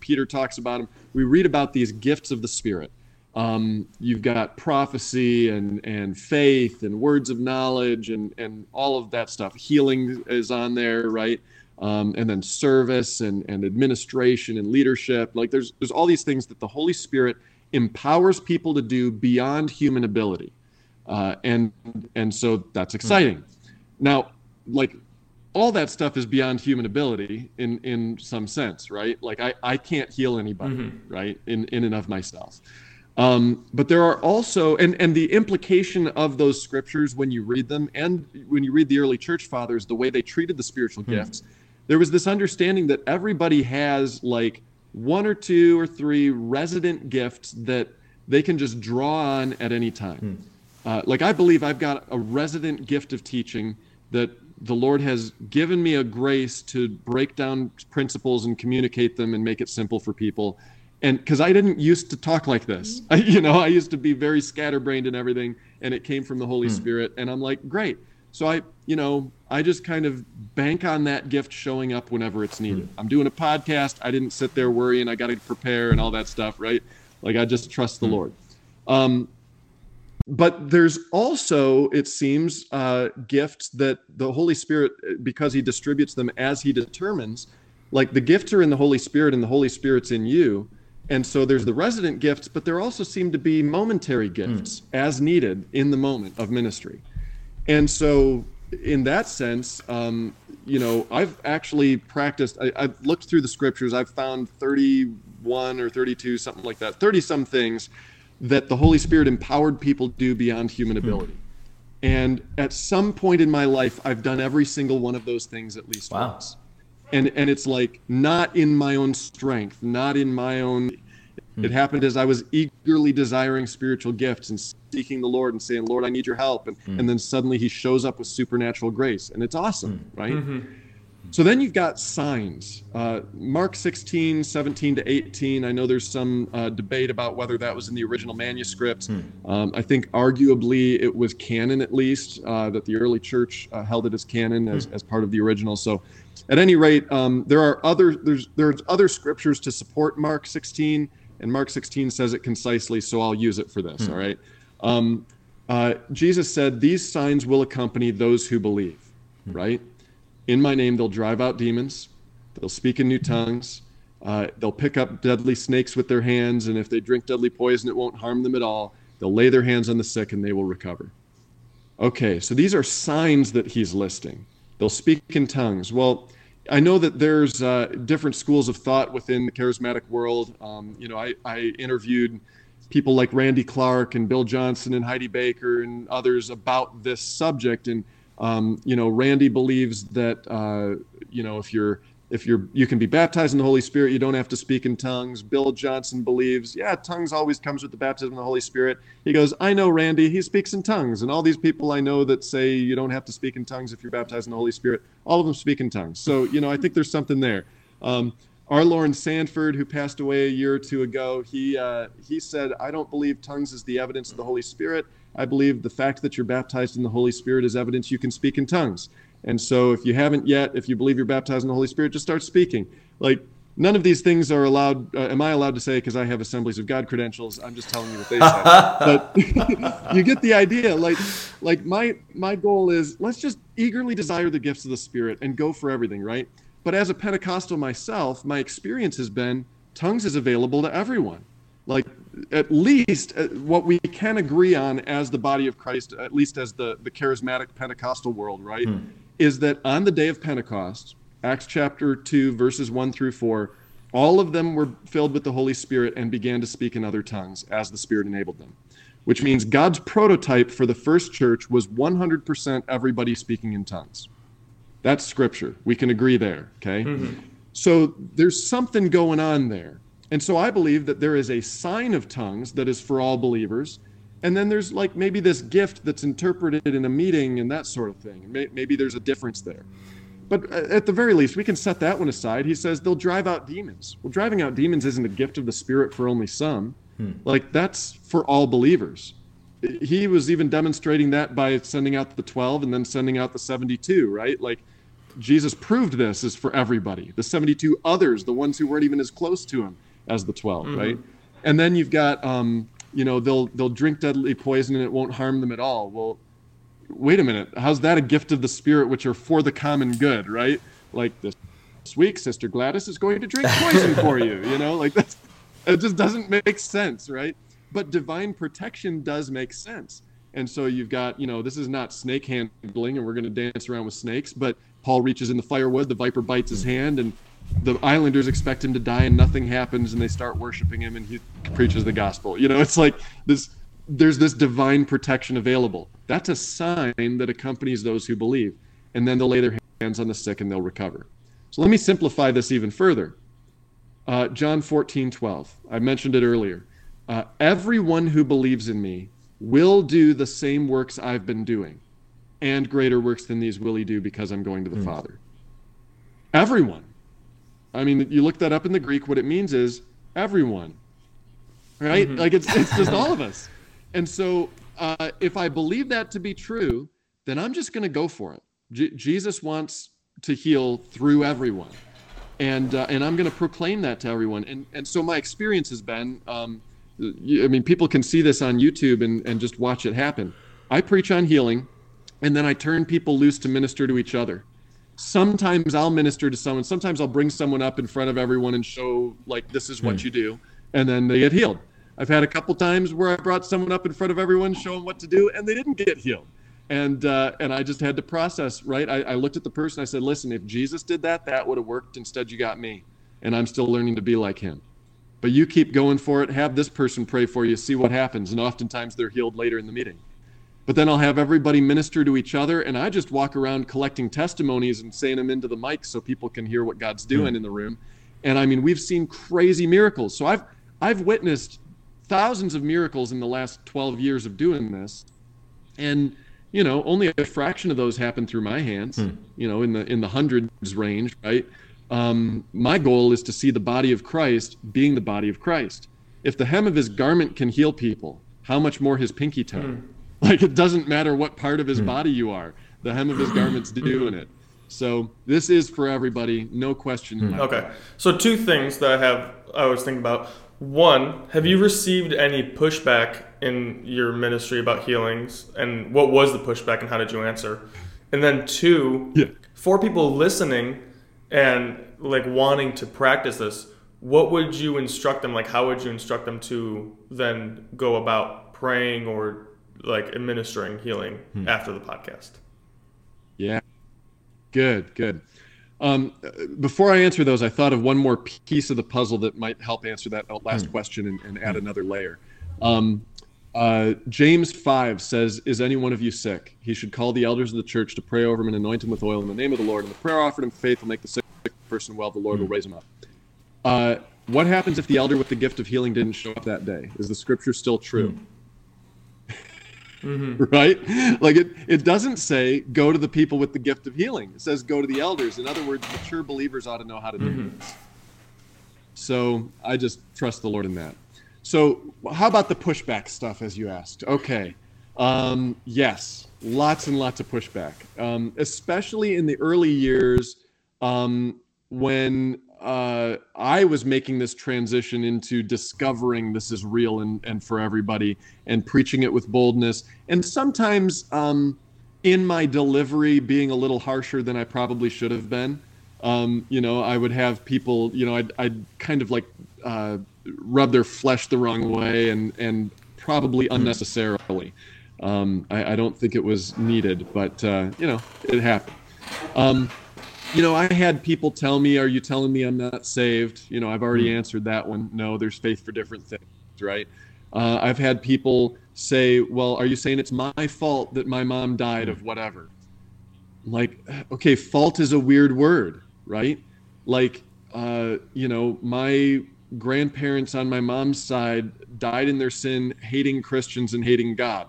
Peter talks about them. We read about these gifts of the Spirit. Um, you've got prophecy and, and faith and words of knowledge and, and all of that stuff. Healing is on there, right? Um, and then service and, and administration and leadership. Like there's there's all these things that the Holy Spirit empowers people to do beyond human ability, uh, and and so that's exciting. Now, like all that stuff is beyond human ability in in some sense, right? Like I I can't heal anybody, mm-hmm. right? In in and of myself. Um, but there are also, and, and the implication of those scriptures when you read them, and when you read the early church fathers, the way they treated the spiritual hmm. gifts, there was this understanding that everybody has like one or two or three resident gifts that they can just draw on at any time. Hmm. Uh, like I believe I've got a resident gift of teaching that the Lord has given me a grace to break down principles and communicate them and make it simple for people and because I didn't used to talk like this, I, you know, I used to be very scatterbrained and everything, and it came from the Holy mm. Spirit, and I'm like, great. So I, you know, I just kind of bank on that gift showing up whenever it's needed. Mm. I'm doing a podcast. I didn't sit there worrying. I got to prepare and all that stuff, right? Like I just trust the mm. Lord. Um, but there's also, it seems, uh, gifts that the Holy Spirit, because He distributes them as He determines, like the gifts are in the Holy Spirit and the Holy Spirit's in you and so there's the resident gifts, but there also seem to be momentary gifts mm. as needed in the moment of ministry. And so, in that sense, um, you know, I've actually practiced, I, have looked through the scriptures, I've found 31 or 32, something like that, 30 some things that the Holy Spirit empowered people to do beyond human hmm. ability. Mm. And at some point in my life, I've done every single one of those things at least wow. once and and it's like not in my own strength not in my own hmm. it happened as i was eagerly desiring spiritual gifts and seeking the lord and saying lord i need your help and hmm. and then suddenly he shows up with supernatural grace and it's awesome hmm. right mm-hmm. So then you've got signs uh, mark 16 17 to 18 i know there's some uh, debate about whether that was in the original manuscript hmm. um, i think arguably it was canon at least uh, that the early church uh, held it as canon as, hmm. as part of the original so at any rate, um, there are other there's there's other scriptures to support Mark 16, and Mark 16 says it concisely, so I'll use it for this. Hmm. All right. Um, uh, Jesus said, "These signs will accompany those who believe." Hmm. Right. In my name, they'll drive out demons. They'll speak in new tongues. Uh, they'll pick up deadly snakes with their hands, and if they drink deadly poison, it won't harm them at all. They'll lay their hands on the sick, and they will recover. Okay, so these are signs that he's listing. They'll speak in tongues. Well, I know that there's uh, different schools of thought within the charismatic world. Um, you know, I, I interviewed people like Randy Clark and Bill Johnson and Heidi Baker and others about this subject. And, um, you know, Randy believes that, uh, you know, if you're if you're you can be baptized in the Holy Spirit, you don't have to speak in tongues. Bill Johnson believes, yeah, tongues always comes with the baptism of the Holy Spirit. He goes, I know Randy, he speaks in tongues, and all these people I know that say you don't have to speak in tongues if you're baptized in the Holy Spirit, all of them speak in tongues. So you know, I think there's something there. Um, R. Loren Sandford, who passed away a year or two ago, he uh, he said, "I don't believe tongues is the evidence of the Holy Spirit. I believe the fact that you're baptized in the Holy Spirit is evidence you can speak in tongues." And so, if you haven't yet, if you believe you're baptized in the Holy Spirit, just start speaking. Like none of these things are allowed. Uh, am I allowed to say because I have Assemblies of God credentials? I'm just telling you what they say. but you get the idea. Like, like my my goal is let's just eagerly desire the gifts of the Spirit and go for everything, right? But as a Pentecostal myself, my experience has been tongues is available to everyone. Like at least uh, what we can agree on as the body of Christ, at least as the the charismatic Pentecostal world, right, hmm. is that on the day of Pentecost, Acts chapter two, verses one through four, all of them were filled with the Holy Spirit and began to speak in other tongues as the Spirit enabled them. Which means God's prototype for the first church was 100% everybody speaking in tongues. That's scripture. We can agree there. Okay. Mm-hmm. So there's something going on there. And so I believe that there is a sign of tongues that is for all believers. And then there's like maybe this gift that's interpreted in a meeting and that sort of thing. Maybe there's a difference there. But uh, at the very least, we can set that one aside. He says they'll drive out demons. Well, driving out demons isn't a gift of the Spirit for only some. Hmm. Like that's for all believers. He was even demonstrating that by sending out the 12 and then sending out the 72, right? Like Jesus proved this is for everybody. The 72 others, the ones who weren't even as close to him as the 12, mm-hmm. right? And then you've got, um, you know, they'll they'll drink deadly poison and it won't harm them at all. Well, wait a minute, how's that a gift of the Spirit, which are for the common good, right? Like this week, Sister Gladys is going to drink poison for you, you know, like that's it just doesn't make sense, right? But divine protection does make sense. And so you've got, you know, this is not snake handling and we're going to dance around with snakes, but Paul reaches in the firewood, the viper bites his hand, and the islanders expect him to die, and nothing happens, and they start worshiping him, and he preaches the gospel. You know, it's like this. There's this divine protection available. That's a sign that accompanies those who believe, and then they'll lay their hands on the sick and they'll recover. So let me simplify this even further. Uh, John 14, 12. I mentioned it earlier. Uh, Everyone who believes in me will do the same works I've been doing and greater works than these will he do because I'm going to the mm. Father. Everyone. I mean, you look that up in the Greek, what it means is everyone, right? Mm-hmm. Like it's, it's just all of us. And so uh, if I believe that to be true, then I'm just going to go for it. J- Jesus wants to heal through everyone. And, uh, and I'm going to proclaim that to everyone. And, and so my experience has been, um, I mean, people can see this on YouTube and, and just watch it happen. I preach on healing and then I turn people loose to minister to each other. Sometimes I'll minister to someone. Sometimes I'll bring someone up in front of everyone and show like this is what mm. you do, and then they get healed. I've had a couple times where I brought someone up in front of everyone, show them what to do, and they didn't get healed. And uh, and I just had to process. Right, I, I looked at the person. I said, "Listen, if Jesus did that, that would have worked. Instead, you got me, and I'm still learning to be like him." But you keep going for it. Have this person pray for you. See what happens. And oftentimes they're healed later in the meeting but then I'll have everybody minister to each other, and I just walk around collecting testimonies and saying them into the mic so people can hear what God's doing mm. in the room. And I mean, we've seen crazy miracles. So I've I've witnessed thousands of miracles in the last 12 years of doing this, and you know, only a fraction of those happen through my hands. Mm. You know, in the in the hundreds range, right? Um, my goal is to see the body of Christ being the body of Christ. If the hem of his garment can heal people, how much more his pinky toe? Mm Like it doesn't matter what part of his hmm. body you are, the hem of his garment's doing it. So this is for everybody, no question. Hmm. Okay. So two things that I have I was thinking about. One, have you received any pushback in your ministry about healings, and what was the pushback, and how did you answer? And then two, yeah. for people listening and like wanting to practice this, what would you instruct them? Like, how would you instruct them to then go about praying or like administering healing hmm. after the podcast. Yeah. Good, good. Um, before I answer those, I thought of one more piece of the puzzle that might help answer that last hmm. question and, and, add hmm. another layer. Um, uh, James 5 says, Is any one of you sick? He should call the elders of the church to pray over him and anoint him with oil in the name of the Lord. And the prayer offered in faith will make the sick person well, the Lord will raise him up. Uh, what happens if the elder with the gift of healing didn't show up that day? Is the scripture still true? right? Like it, it doesn't say go to the people with the gift of healing. It says go to the elders. In other words, mature believers ought to know how to do this. So I just trust the Lord in that. So how about the pushback stuff, as you asked? Okay. Um, yes, lots and lots of pushback, um, especially in the early years um, when uh, I was making this transition into discovering this is real and, and for everybody and preaching it with boldness. And sometimes um, in my delivery, being a little harsher than I probably should have been. Um, you know, I would have people, you know, I'd, I'd kind of like uh, rub their flesh the wrong way and, and probably unnecessarily. Um, I, I, don't think it was needed, but, uh, you know, it happened. You know, I had people tell me, "Are you telling me I'm not saved?" You know, I've already mm. answered that one. No, there's faith for different things, right? Uh, I've had people say, "Well, are you saying it's my fault that my mom died of whatever?" I'm like, okay, fault is a weird word, right? Like, uh, you know, my grandparents on my mom's side died in their sin, hating Christians and hating God.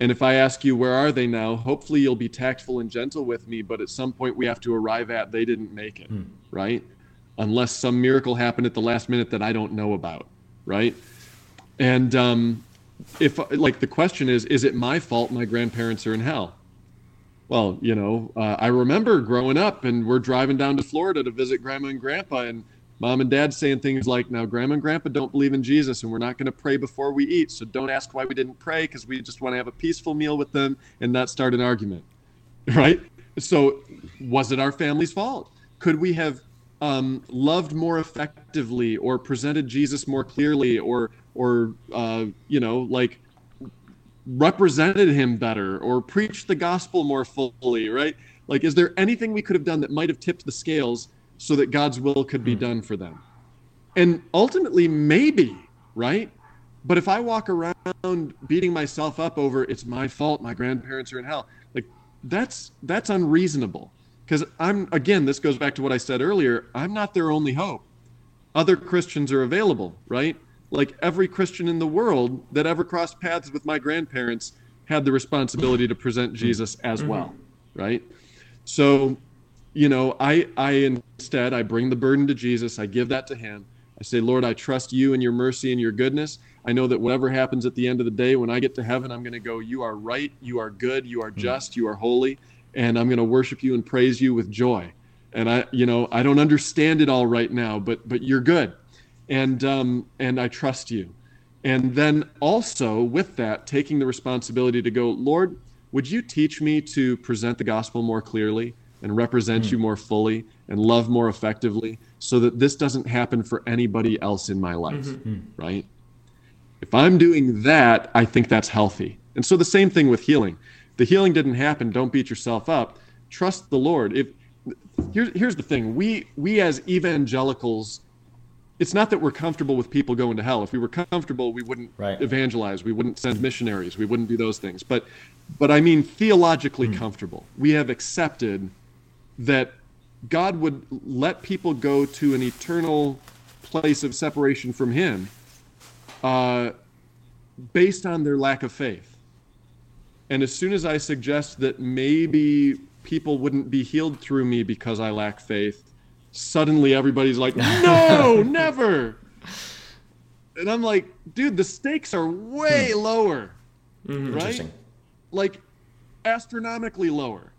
And if I ask you, where are they now? Hopefully you'll be tactful and gentle with me, but at some point we have to arrive at they didn't make it, hmm. right? Unless some miracle happened at the last minute that I don't know about, right? And um, if, like, the question is, is it my fault my grandparents are in hell? Well, you know, uh, I remember growing up and we're driving down to Florida to visit grandma and grandpa, and mom and dad saying things like, now grandma and grandpa don't believe in Jesus and we're not going to pray before we eat. So don't ask why we didn't pray because we just want to have a peaceful meal with them and not start an argument. Right? So was it our family's fault? Could we have um, loved more effectively or presented Jesus more clearly or, or, uh, you know, like represented him better or preached the gospel more fully, right? Like, is there anything we could have done that might have tipped the scales so that God's will could be hmm. done for them. And ultimately, maybe, right? But if I walk around beating myself up over it's my fault, my grandparents are in hell, like that's that's unreasonable. Because I'm again, this goes back to what I said earlier. I'm not their only hope. Other Christians are available, right? Like every Christian in the world that ever crossed paths with my grandparents had the responsibility to present Jesus as mm-hmm. well, right? So you know, I I instead I bring the burden to Jesus. I give that to him. I say, Lord, I trust you and your mercy and your goodness. I know that whatever happens at the end of the day, when I get to heaven, I'm going to go, You are right, you are good, you are hmm. just, you are holy, and I'm going to worship you and praise you with joy. And I, you know, I don't understand it all right now, but but you're good, and um, and I trust you. And then also with that, taking the responsibility to go, Lord, would you teach me to present the gospel more clearly? And represent mm. you more fully and love more effectively so that this doesn't happen for anybody else in my life, mm-hmm. Hmm. right? If I'm doing that, I think that's healthy. And so the same thing with healing. The healing didn't happen, don't beat yourself up. Trust the Lord. If here's here's the thing. We we as evangelicals it's not that we're comfortable with people going to hell. If we were comfortable, we wouldn't right. evangelize, we wouldn't send missionaries, we wouldn't do those things. But but I mean theologically mm. comfortable. We have accepted that God would let people go to an eternal place of separation from Him uh, based on their lack of faith. And as soon as I suggest that maybe people wouldn't be healed through me because I lack faith, suddenly everybody's like, no, never. And I'm like, dude, the stakes are way hmm. lower, mm-hmm. right? Like astronomically lower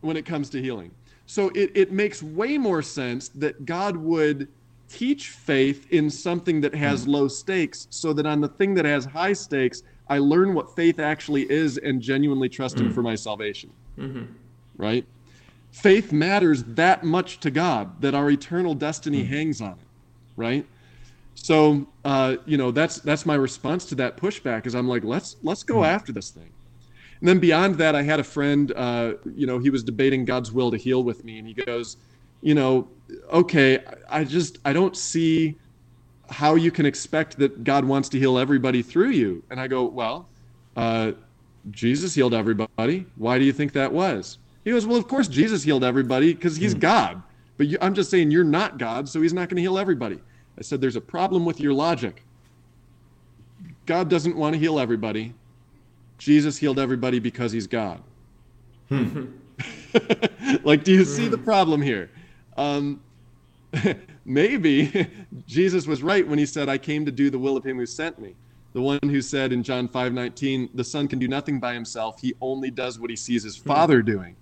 when it comes to healing. So it, it makes way more sense that God would teach faith in something that has mm. low stakes so that on the thing that has high stakes, I learn what faith actually is and genuinely trust mm. Him for my salvation. Mm-hmm. Right? Faith matters that much to God that our eternal destiny mm. hangs on it. Right? So, uh, you know, that's that's my response to that pushback. Is I'm like, let's let's go mm. after this thing. And then beyond that, I had a friend, uh, you know, he was debating God's will to heal with me, and he goes, you know, okay, I just I don't see how you can expect that God wants to heal everybody through you. And I go, well, uh, Jesus healed everybody. Why do you think that was? He goes, well, of course Jesus healed everybody because he's mm. God, But you, I'm just saying you're not God, so he's not going to heal everybody. I said, There's a problem with your logic. God doesn't want to heal everybody. Jesus healed everybody because he's God. like, do you see the problem here? Um, maybe Jesus was right when he said, I came to do the will of him who sent me. The one who said in John 5 19, the Son can do nothing by himself. He only does what he sees his Father doing.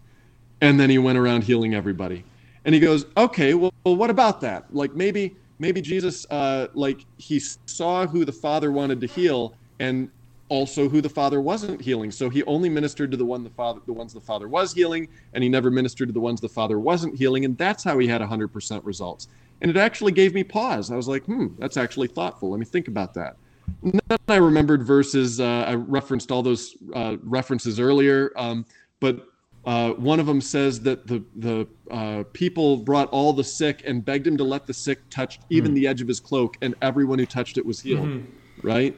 And then he went around healing everybody. And he goes, okay, well, well what about that? Like maybe maybe Jesus, uh, like he saw who the Father wanted to heal, and also who the Father wasn't healing. So he only ministered to the one the Father, the ones the Father was healing, and he never ministered to the ones the Father wasn't healing, and that's how he had 100% results. And it actually gave me pause. I was like, hmm, that's actually thoughtful. Let me think about that. And then I remembered verses. Uh, I referenced all those uh, references earlier, um, but uh, one of them says that the the uh, people brought all the sick and begged him to let the sick touch even mm. the edge of his cloak, and everyone who touched it was healed. Mm-hmm. Right.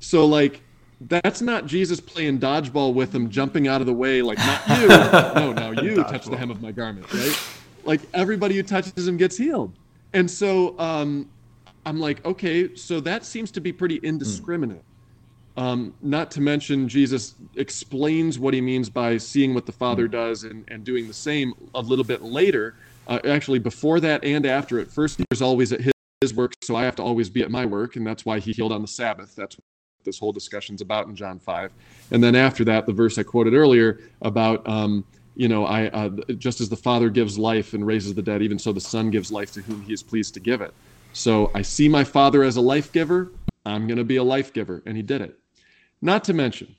So like that's not Jesus playing dodgeball with them, jumping out of the way, like not you. no, now you touch the hem of my garment, right? Like everybody who touches him gets healed. And so um, I'm like, okay, so that seems to be pretty indiscriminate. Um, not to mention, Jesus explains what he means by seeing what the Father hmm. does and, and doing the same a little bit later. Uh, actually, before that and after it. First, he's always at his, his work, so I have to always be at my work, and that's why he healed on the Sabbath. That's this whole discussion's about in John 5. And then after that, the verse I quoted earlier about, um, you know, I uh, just as the Father gives life and raises the dead, even so the Son gives life to whom he is pleased to give it. So I see my Father as a life giver. I'm going to be a life giver. And he did it. Not to mention,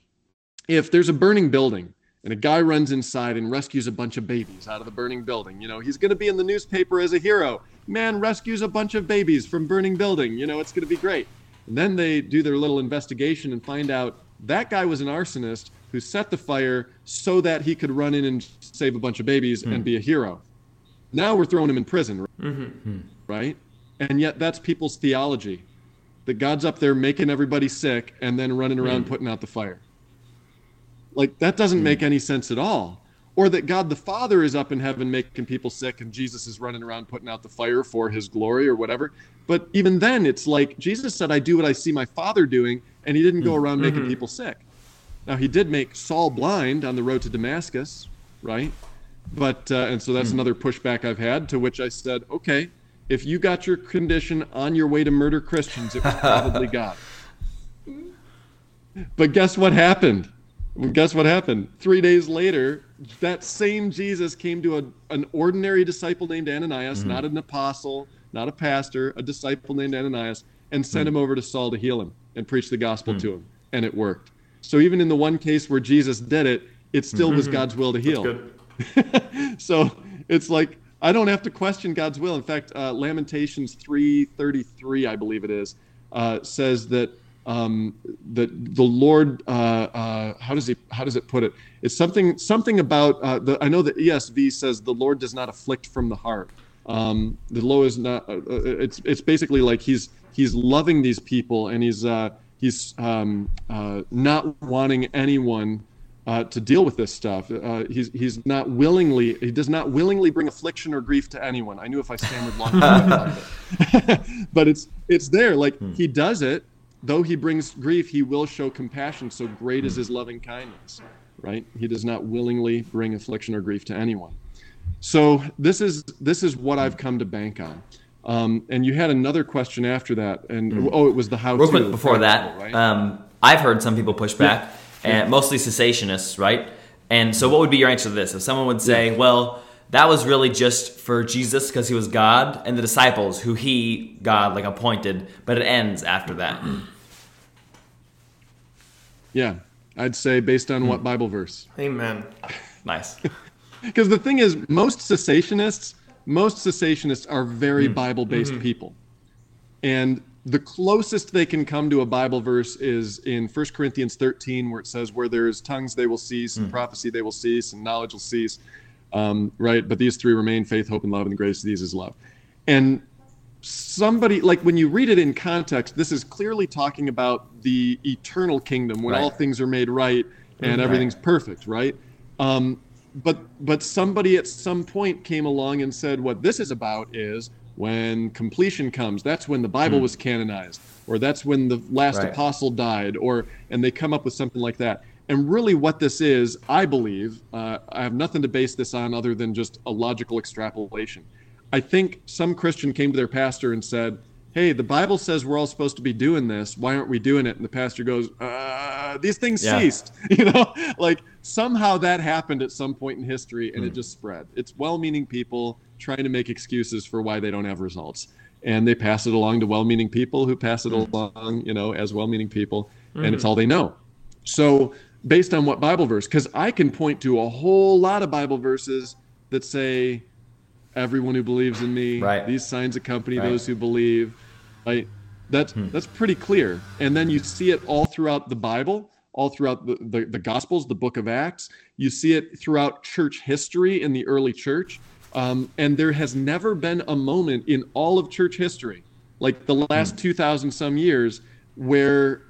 if there's a burning building and a guy runs inside and rescues a bunch of babies out of the burning building, you know, he's going to be in the newspaper as a hero. Man rescues a bunch of babies from burning building. You know, it's going to be great. And then they do their little investigation and find out that guy was an arsonist who set the fire so that he could run in and save a bunch of babies mm. and be a hero. Now we're throwing him in prison, mm-hmm. right? And yet that's people's theology that God's up there making everybody sick and then running around mm. putting out the fire. Like that doesn't mm. make any sense at all. Or that God the Father is up in heaven making people sick and Jesus is running around putting out the fire for his glory or whatever. But even then, it's like Jesus said, I do what I see my Father doing, and he didn't go mm. around mm-hmm. making people sick. Now, he did make Saul blind on the road to Damascus, right? But, uh, and so that's mm. another pushback I've had, to which I said, okay, if you got your condition on your way to murder Christians, it was probably God. But guess what happened? Well, guess what happened? Three days later, that same Jesus came to a, an ordinary disciple named Ananias, mm-hmm. not an apostle, not a pastor, a disciple named Ananias, and sent mm-hmm. him over to Saul to heal him and preach the gospel mm-hmm. to him. And it worked. So even in the one case where Jesus did it, it still was mm-hmm. God's will to heal. so it's like I don't have to question God's will. In fact, uh, Lamentations 3:33, I believe it is, uh, says that um, that the Lord, uh, uh, how does he, how does it put it? It's something, something about uh, the. I know the ESV says the Lord does not afflict from the heart. Um, the law is not. Uh, it's it's basically like he's he's loving these people and he's he's um, not wanting anyone uh, to deal with this stuff. Uh, he's he's not willingly he does not willingly bring affliction or grief to anyone. I knew if I stammered long enough, but it's it's there. Like hmm. he does it, though he brings grief, he will show compassion. So great is hmm. his loving kindness, right? He does not willingly bring affliction or grief to anyone. So this is this is what I've come to bank on. Um, and you had another question after that, and mm. oh, it was the how. Real quick before that, right? um, I've heard some people push back. Yeah and mostly cessationists, right? And so, what would be your answer to this? If someone would say, well, that was really just for Jesus because he was God and the disciples who he, God, like appointed, but it ends after that. Yeah, I'd say based on what Bible verse? Amen. nice. Because the thing is, most cessationists, most cessationists are very mm. Bible based mm-hmm. people. And the closest they can come to a Bible verse is in 1 Corinthians 13, where it says, Where there is tongues, they will cease, and mm. prophecy, they will cease, and knowledge will cease. Um, right? But these three remain faith, hope, and love, and the greatest of these is love. And somebody, like when you read it in context, this is clearly talking about the eternal kingdom when right. all things are made right and mm, everything's perfect, right? Um, but but somebody at some point came along and said what this is about is when completion comes that's when the bible Hmm. was canonized or that's when the last Right. apostle died or and they come up with something like that and really what this is i believe uh, i have nothing to base this on other than just a logical extrapolation i think some christian came to their pastor and said hey the bible says we're all supposed to be doing this why aren't we doing it and the pastor goes uh, these things Yeah. ceased you know like somehow that happened at some point in history and Hmm. it just spread it's well-meaning people trying to make excuses for why they don't have results and they pass it along to well-meaning people who pass it Hmm. along you know as well-meaning people and Mm-hmm. it's all they know so based on what bible verse because i can point to a whole lot of bible verses that say everyone who believes in me Right. these signs accompany Right. those who believe. Right that's hmm. that's pretty clear. And then you see it all throughout the bible all throughout the, the, the gospels the book of acts. You see it throughout church history in the early church. Um, and there has never been a moment in all of church history like the hmm. last 2000 some years where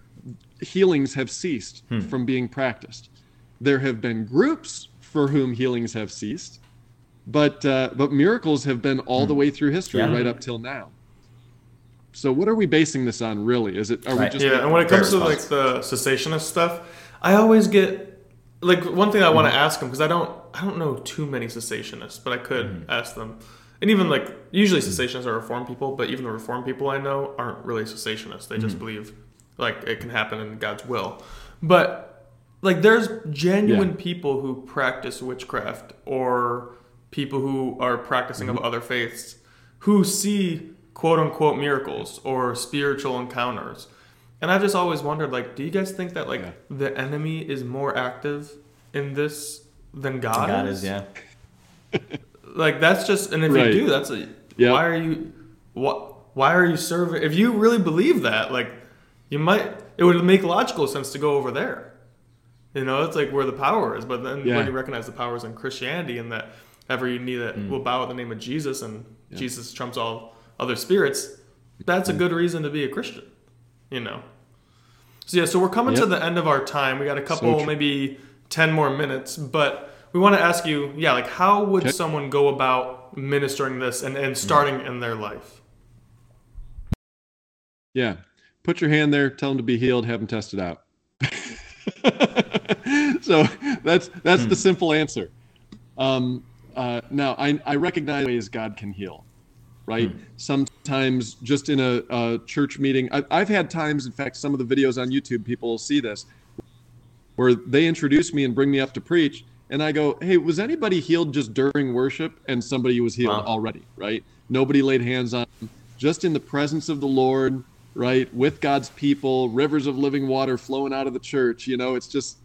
healings have ceased hmm. from being practiced. There have been groups for whom healings have ceased but uh, but miracles have been all the way through history Yeah. right up till now so what are we basing this on really is it are we just yeah, and when it comes to Very like the cessationist stuff, I always get like one thing I want Mm-hmm. to ask them because I don't I don't know too many cessationists, but I could Mm-hmm. ask them. And even like usually cessationists are reform people, but even the reform people I know aren't really cessationists. They Mm-hmm. just believe like it can happen in God's will. But like there's genuine Yeah. people who practice witchcraft or people who are practicing Mm-hmm. of other faiths who see quote unquote miracles or spiritual encounters. And I've just always wondered like do you guys think that like Yeah. the enemy is more active in this than God, God is? is, yeah. Like that's just and if Right. you do that's a Yep. why are you what why are you serving if you really believe that like you might it would make logical sense to go over there. You know, it's like where the power is, but then Yeah. when you recognize the power is in Christianity and that every knee that Mm. will bow at the name of Jesus and Jesus trumps all other spirits, that's Mm. a good reason to be a Christian. You know. So yeah, so we're coming to the end of our time. We got a couple, true. maybe ten more minutes, but we want to ask you, yeah, like how would Okay. someone go about ministering this and, and starting in their life? Yeah. Put your hand there, tell them to be healed, have them tested out. so that's that's the simple answer. Um, uh, now I, I recognize ways God can heal, right? Sometimes just in a, a church meeting, I, I've had times, in fact, some of the videos on YouTube, people will see this, where they introduce me and bring me up to preach, and I go, "Hey, was anybody healed just during worship?" And somebody was healed Wow. already, right? Nobody laid hands on them, just in the presence of the Lord, right, with God's people, rivers of living water flowing out of the church. You know, it's just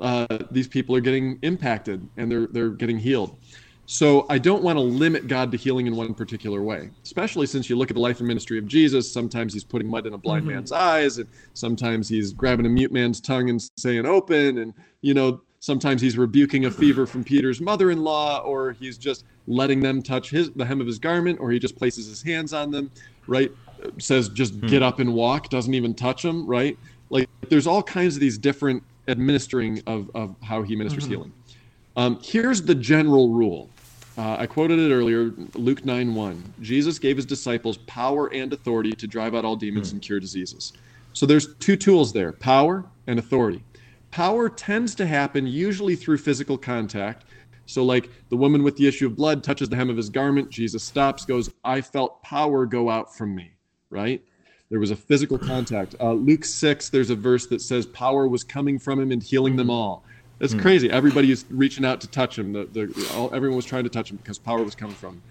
uh, these people are getting impacted and they're they're getting healed. So I don't want to limit God to healing in one particular way, especially since you look at the life and ministry of Jesus. Sometimes he's putting mud in a blind mm-hmm. man's eyes, and sometimes he's grabbing a mute man's tongue and saying open, and you know sometimes he's rebuking a fever from Peter's mother-in-law, or he's just letting them touch his the hem of his garment, or he just places his hands on them, right? Says just hmm. get up and walk, doesn't even touch them, right? Like there's all kinds of these different administering of, of how he ministers mm-hmm. healing. Um, here's the general rule. Uh, I quoted it earlier, Luke 9 1. Jesus gave his disciples power and authority to drive out all demons and cure diseases. So there's two tools there power and authority. Power tends to happen usually through physical contact. So, like the woman with the issue of blood touches the hem of his garment, Jesus stops, goes, I felt power go out from me, right? There was a physical contact. Uh, Luke 6, there's a verse that says power was coming from him and healing them all. That's crazy. Everybody is reaching out to touch him. The, the, all, everyone was trying to touch him because power was coming from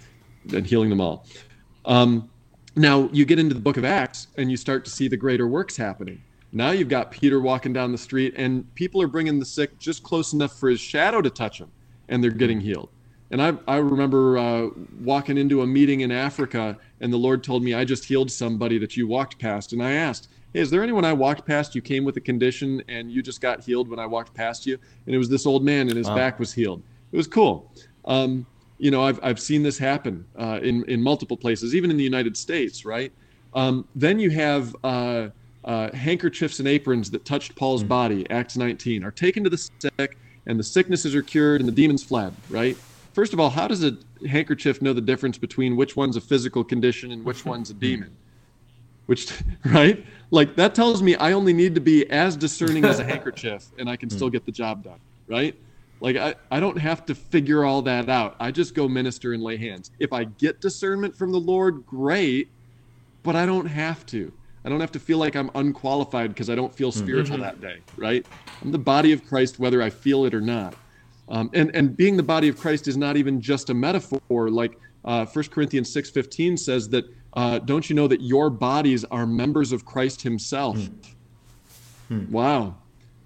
and healing them all. Um, now you get into the book of Acts and you start to see the greater works happening. Now you've got Peter walking down the street and people are bringing the sick just close enough for his shadow to touch him and they're getting healed. And I, I remember uh, walking into a meeting in Africa and the Lord told me, I just healed somebody that you walked past. And I asked, Hey, is there anyone I walked past? You came with a condition and you just got healed when I walked past you. And it was this old man and his Wow. back was healed. It was cool. Um, you know, I've, I've seen this happen uh, in, in multiple places, even in the United States, right? Um, then you have uh, uh, handkerchiefs and aprons that touched Paul's body, Acts 19, are taken to the sick, and the sicknesses are cured and the demons fled, right? First of all, how does a handkerchief know the difference between which one's a physical condition and which one's a demon? Which, right? Like that tells me I only need to be as discerning as a handkerchief and I can still get the job done, right? Like I, I don't have to figure all that out. I just go minister and lay hands. If I get discernment from the Lord, great, but I don't have to. I don't have to feel like I'm unqualified because I don't feel spiritual Mm-hmm. that day, right? I'm the body of Christ whether I feel it or not. Um, and and being the body of Christ is not even just a metaphor. Like uh, 1 Corinthians six fifteen says that uh, don't you know that your bodies are members of Christ Himself? Hmm. Hmm. Wow.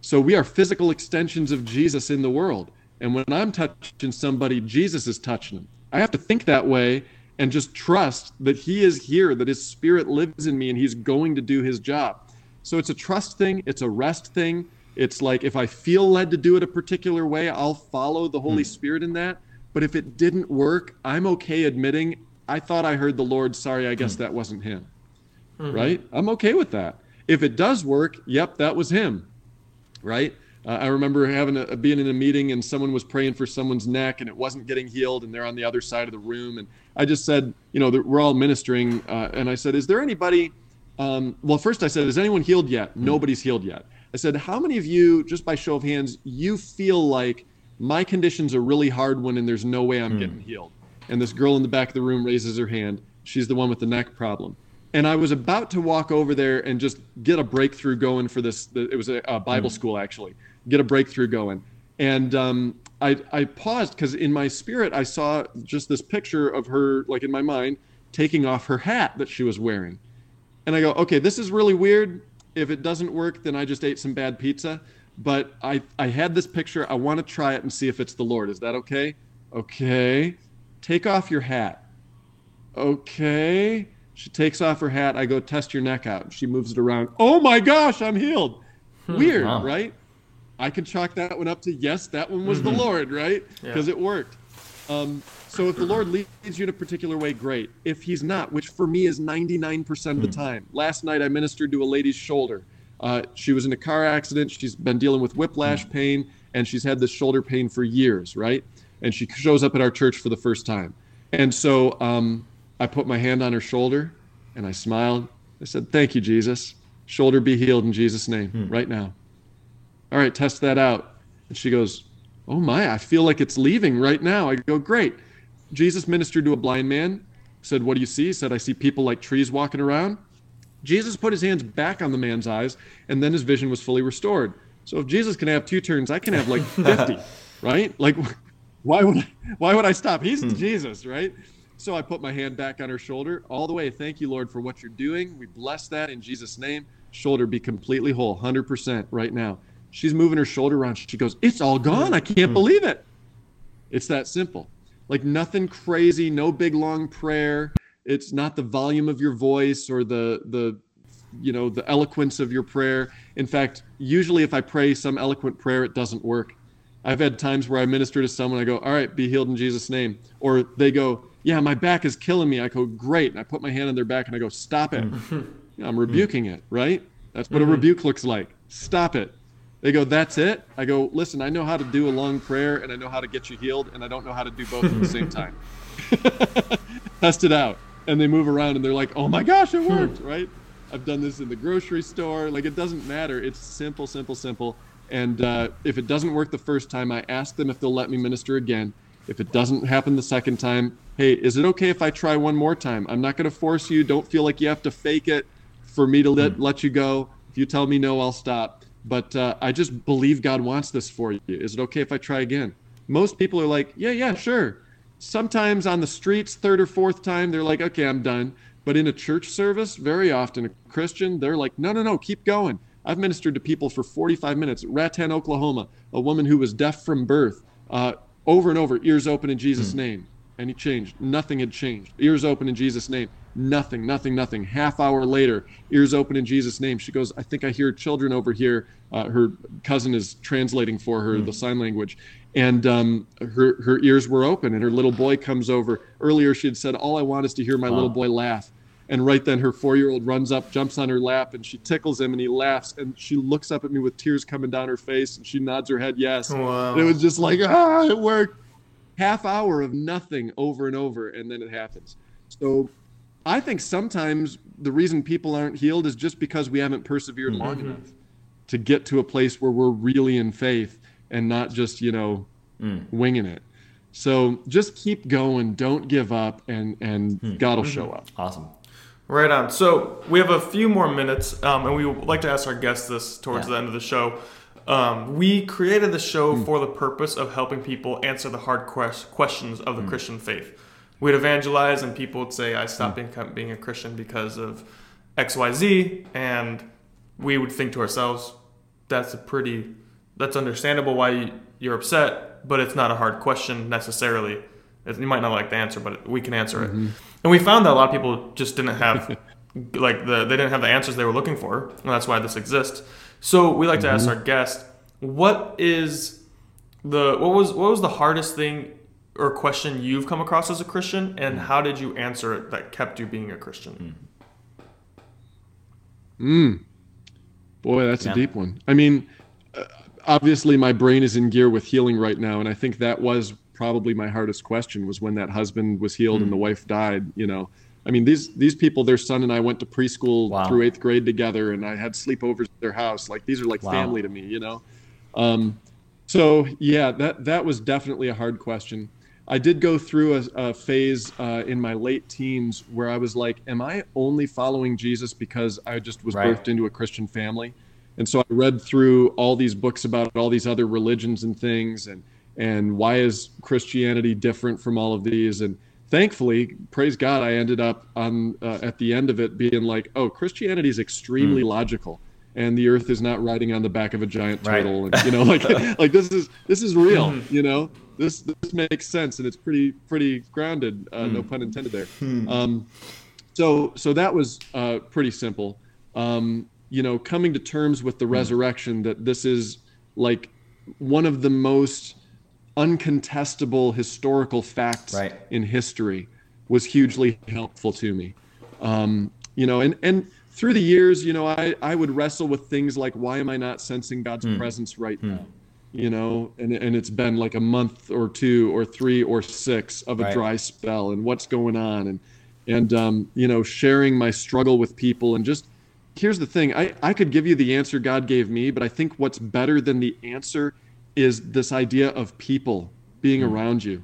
So we are physical extensions of Jesus in the world. And when I'm touching somebody, Jesus is touching them. I have to think that way and just trust that He is here, that His Spirit lives in me, and He's going to do His job. So it's a trust thing, it's a rest thing. It's like if I feel led to do it a particular way, I'll follow the Holy hmm. Spirit in that. But if it didn't work, I'm okay admitting I thought I heard the Lord. Sorry, I guess that wasn't Him. Right? I'm okay with that. If it does work, yep, that was Him right? Uh, I remember having a, being in a meeting and someone was praying for someone's neck and it wasn't getting healed, and they're on the other side of the room. And I just said, you know, we're all ministering, uh, and I said, is there anybody? Um, well, first I said, is anyone healed yet? Nobody's healed yet. I said, how many of you, just by show of hands, you feel like my condition's a really hard one and there's no way I'm getting healed? And this girl in the back of the room raises her hand. She's the one with the neck problem and I was about to walk over there and just get a breakthrough going for this. It was a, a Bible school actually. Get a breakthrough going, and um, I, I paused because in my spirit I saw just this picture of her, like in my mind, taking off her hat that she was wearing, and I go, okay, this is really weird. If it doesn't work, then I just ate some bad pizza. But I I had this picture. I want to try it and see if it's the Lord. Is that okay? Okay. Take off your hat. Okay. She takes off her hat. I go, test your neck out. She moves it around. Oh my gosh, I'm healed. Weird, Wow. right? I can chalk that one up to yes, that one was the Lord, right? Because it worked. Um, so if the Lord leads you in a particular way, great. If He's not, which for me is 99% of the time. Last night I ministered to a lady's shoulder. Uh, she was in a car accident. She's been dealing with whiplash pain, and she's had this shoulder pain for years, right? And she shows up at our church for the first time. And so um, I put my hand on her shoulder and I smiled. I said, Thank you, Jesus. Shoulder be healed in Jesus' name right now. All right, test that out. And she goes, Oh my, I feel like it's leaving right now. I go, Great. Jesus ministered to a blind man, said, What do you see? He said, I see people like trees walking around. Jesus put his hands back on the man's eyes, and then his vision was fully restored. So if Jesus can have two turns, I can have like 50, right? Like, why would I, why would I stop? He's hmm. Jesus, right? So I put my hand back on her shoulder all the way. Thank you, Lord, for what you're doing. We bless that in Jesus' name. Shoulder be completely whole, 100% right now. She's moving her shoulder around. She goes, It's all gone. I can't hmm. believe it. It's that simple. Like nothing crazy, no big long prayer. It's not the volume of your voice or the the you know the eloquence of your prayer. In fact, usually if I pray some eloquent prayer, it doesn't work. I've had times where I minister to someone, I go, "All right, be healed in Jesus' name," or they go, "Yeah, my back is killing me." I go, "Great," and I put my hand on their back and I go, "Stop it." I'm rebuking it, right? That's what a mm-hmm. rebuke looks like. Stop it. They go, That's it? I go, Listen, I know how to do a long prayer and I know how to get you healed, and I don't know how to do both at the same time. Test it out. And they move around and they're like, Oh my gosh, it worked, right? I've done this in the grocery store. Like, it doesn't matter. It's simple, simple, simple. And uh, if it doesn't work the first time, I ask them if they'll let me minister again. If it doesn't happen the second time, hey, is it okay if I try one more time? I'm not going to force you. Don't feel like you have to fake it for me to let, let you go. If you tell me no, I'll stop. But uh, I just believe God wants this for you. Is it okay if I try again? Most people are like, yeah, yeah, sure. Sometimes on the streets, third or fourth time, they're like, okay, I'm done. But in a church service, very often a Christian, they're like, no, no, no, keep going. I've ministered to people for 45 minutes. Rattan, Oklahoma, a woman who was deaf from birth, uh, over and over, ears open in Jesus' name. And he changed. Nothing had changed. Ears open in Jesus' name. Nothing, nothing, nothing. Half hour later, ears open in Jesus' name. She goes, I think I hear children over here. Uh, her cousin is translating for her the sign language. And um, her, her ears were open, and her little boy comes over. Earlier, she had said, All I want is to hear my little boy laugh. And right then, her four year old runs up, jumps on her lap, and she tickles him, and he laughs. And she looks up at me with tears coming down her face, and she nods her head yes. Wow. And it was just like, ah, it worked. Half hour of nothing over and over, and then it happens. So I think sometimes the reason people aren't healed is just because we haven't persevered Mm-hmm. long enough to get to a place where we're really in faith and not just, you know, winging it. So just keep going, don't give up, and and God will show up. Awesome. Right on. So we have a few more minutes, um, and we would like to ask our guests this towards Yeah. the end of the show. Um, we created the show Hmm. for the purpose of helping people answer the hard quest- questions of the Hmm. Christian faith. We'd evangelize, and people would say, "I stopped being, being a Christian because of X, Y, Z," and we would think to ourselves, "That's a pretty, that's understandable why you're upset, but it's not a hard question necessarily. You might not like the answer, but we can answer it." And we found that a lot of people just didn't have like the they didn't have the answers they were looking for, and that's why this exists. So we like to ask mm-hmm. our guest, what is the what was what was the hardest thing or question you've come across as a Christian, and mm. how did you answer it that kept you being a Christian? Mm. Mm. Boy, that's Yeah. a deep one. I mean, uh, obviously my brain is in gear with healing right now, and I think that was probably my hardest question was when that husband was healed and the wife died. You know, I mean these these people, their son and I went to preschool Wow. through eighth grade together, and I had sleepovers at their house. Like these are like Wow. family to me. You know. Um, so yeah, that that was definitely a hard question. I did go through a, a phase uh, in my late teens where I was like, "Am I only following Jesus because I just was Right. birthed into a Christian family?" And so I read through all these books about all these other religions and things, and and why is Christianity different from all of these? And thankfully, praise God, I ended up on uh, at the end of it being like, "Oh, Christianity is extremely logical." And the Earth is not riding on the back of a giant Right. turtle, and you know, like, like this is this is real. You know, this this makes sense, and it's pretty pretty grounded. Uh, No pun intended there. Um, so so that was uh, pretty simple. Um, you know, coming to terms with the resurrection that this is like one of the most uncontestable historical facts Right. in history was hugely helpful to me. Um, you know, and and through the years, you know, I I would wrestle with things like why am I not sensing God's presence right now? You know, and and it's been like a month or two or three or six of a Right. dry spell, and what's going on, and and um, you know, sharing my struggle with people, and just here's the thing, I I could give you the answer God gave me, but I think what's better than the answer is this idea of people being around you.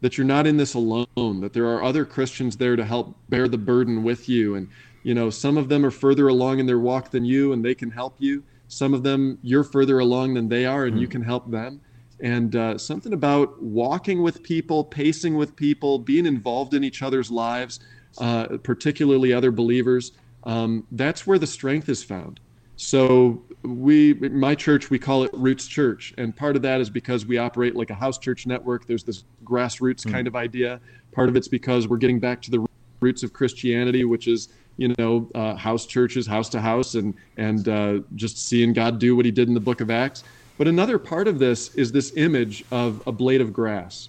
That you're not in this alone that there are other christians there to help bear the burden with you. And you know some of them are further along in their walk than you and they can help you. Some of them you're further along than they are and you can help them. And uh, something about walking with people pacing with people being involved in each other's lives uh, particularly other believers um, that's where the strength is found. So we, my church, we call it Roots Church, and part of that is because we operate like a house church network. There's this grassroots kind of idea. Part of it's because we're getting back to the roots of Christianity, which is you know uh, house churches, house to house, and and uh, just seeing God do what He did in the Book of Acts. But another part of this is this image of a blade of grass.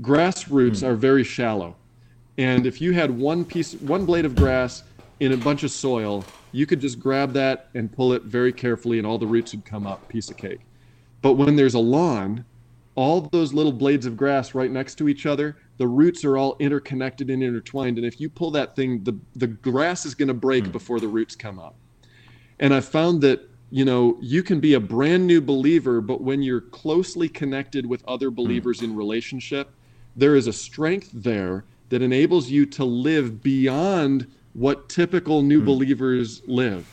Grass roots are very shallow, and if you had one piece, one blade of grass in a bunch of soil, you could just grab that and pull it very carefully, and all the roots would come up, piece of cake. But when there's a lawn, all those little blades of grass right next to each other, the roots are all interconnected and intertwined. And if you pull that thing, the, the grass is going to break hmm. before the roots come up. And I found that, you know, you can be a brand new believer, but when you're closely connected with other hmm. believers in relationship, there is a strength there that enables you to live beyond what typical new believers live.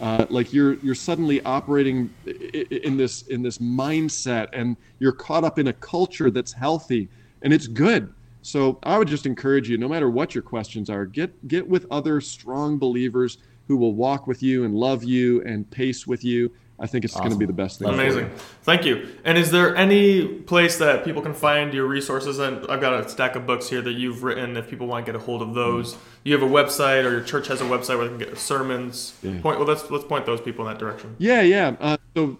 Uh, like you're you're suddenly operating in this in this mindset, and you're caught up in a culture that's healthy, and it's good. So I would just encourage you, no matter what your questions are, get get with other strong believers who will walk with you and love you and pace with you. I think it's going to be the best thing. Amazing. Thank you. And is there any place that people can find your resources? And I've got a stack of books here that you've written. If people want to get a hold of those, you have a website, or your church has a website where they can get sermons. Yeah. Point. Well, let's let's point those people in that direction. Yeah, yeah. Uh, so,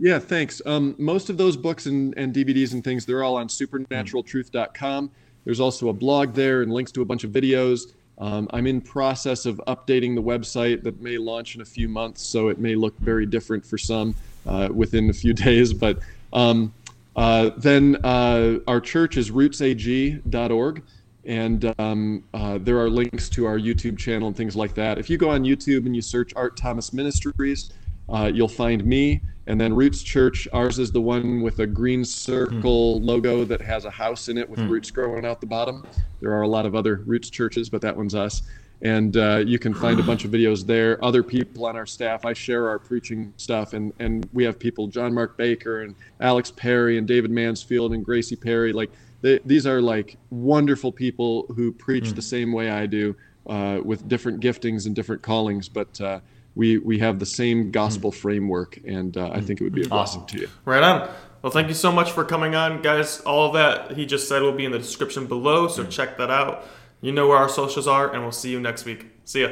yeah, thanks. Um, most of those books and, and DVDs and things, they're all on supernaturaltruth.com. There's also a blog there and links to a bunch of videos. Um, I'm in process of updating the website that may launch in a few months, so it may look very different for some uh, within a few days. But um, uh, then uh, our church is rootsag.org, and um, uh, there are links to our YouTube channel and things like that. If you go on YouTube and you search Art Thomas Ministries, uh, you'll find me. And then Roots Church, ours is the one with a green circle mm. logo that has a house in it with mm. roots growing out the bottom. There are a lot of other Roots churches, but that one's us. And uh, you can find a bunch of videos there. Other people on our staff, I share our preaching stuff, and, and we have people, John Mark Baker and Alex Perry and David Mansfield and Gracie Perry. Like they, these are like wonderful people who preach mm. the same way I do, uh, with different giftings and different callings. But uh, we we have the same gospel mm. framework, and uh, I think it would be a blessing to you. Right on. Well, thank you so much for coming on, guys. All of that he just said will be in the description below, so check that out. You know where our socials are, and we'll see you next week. See ya.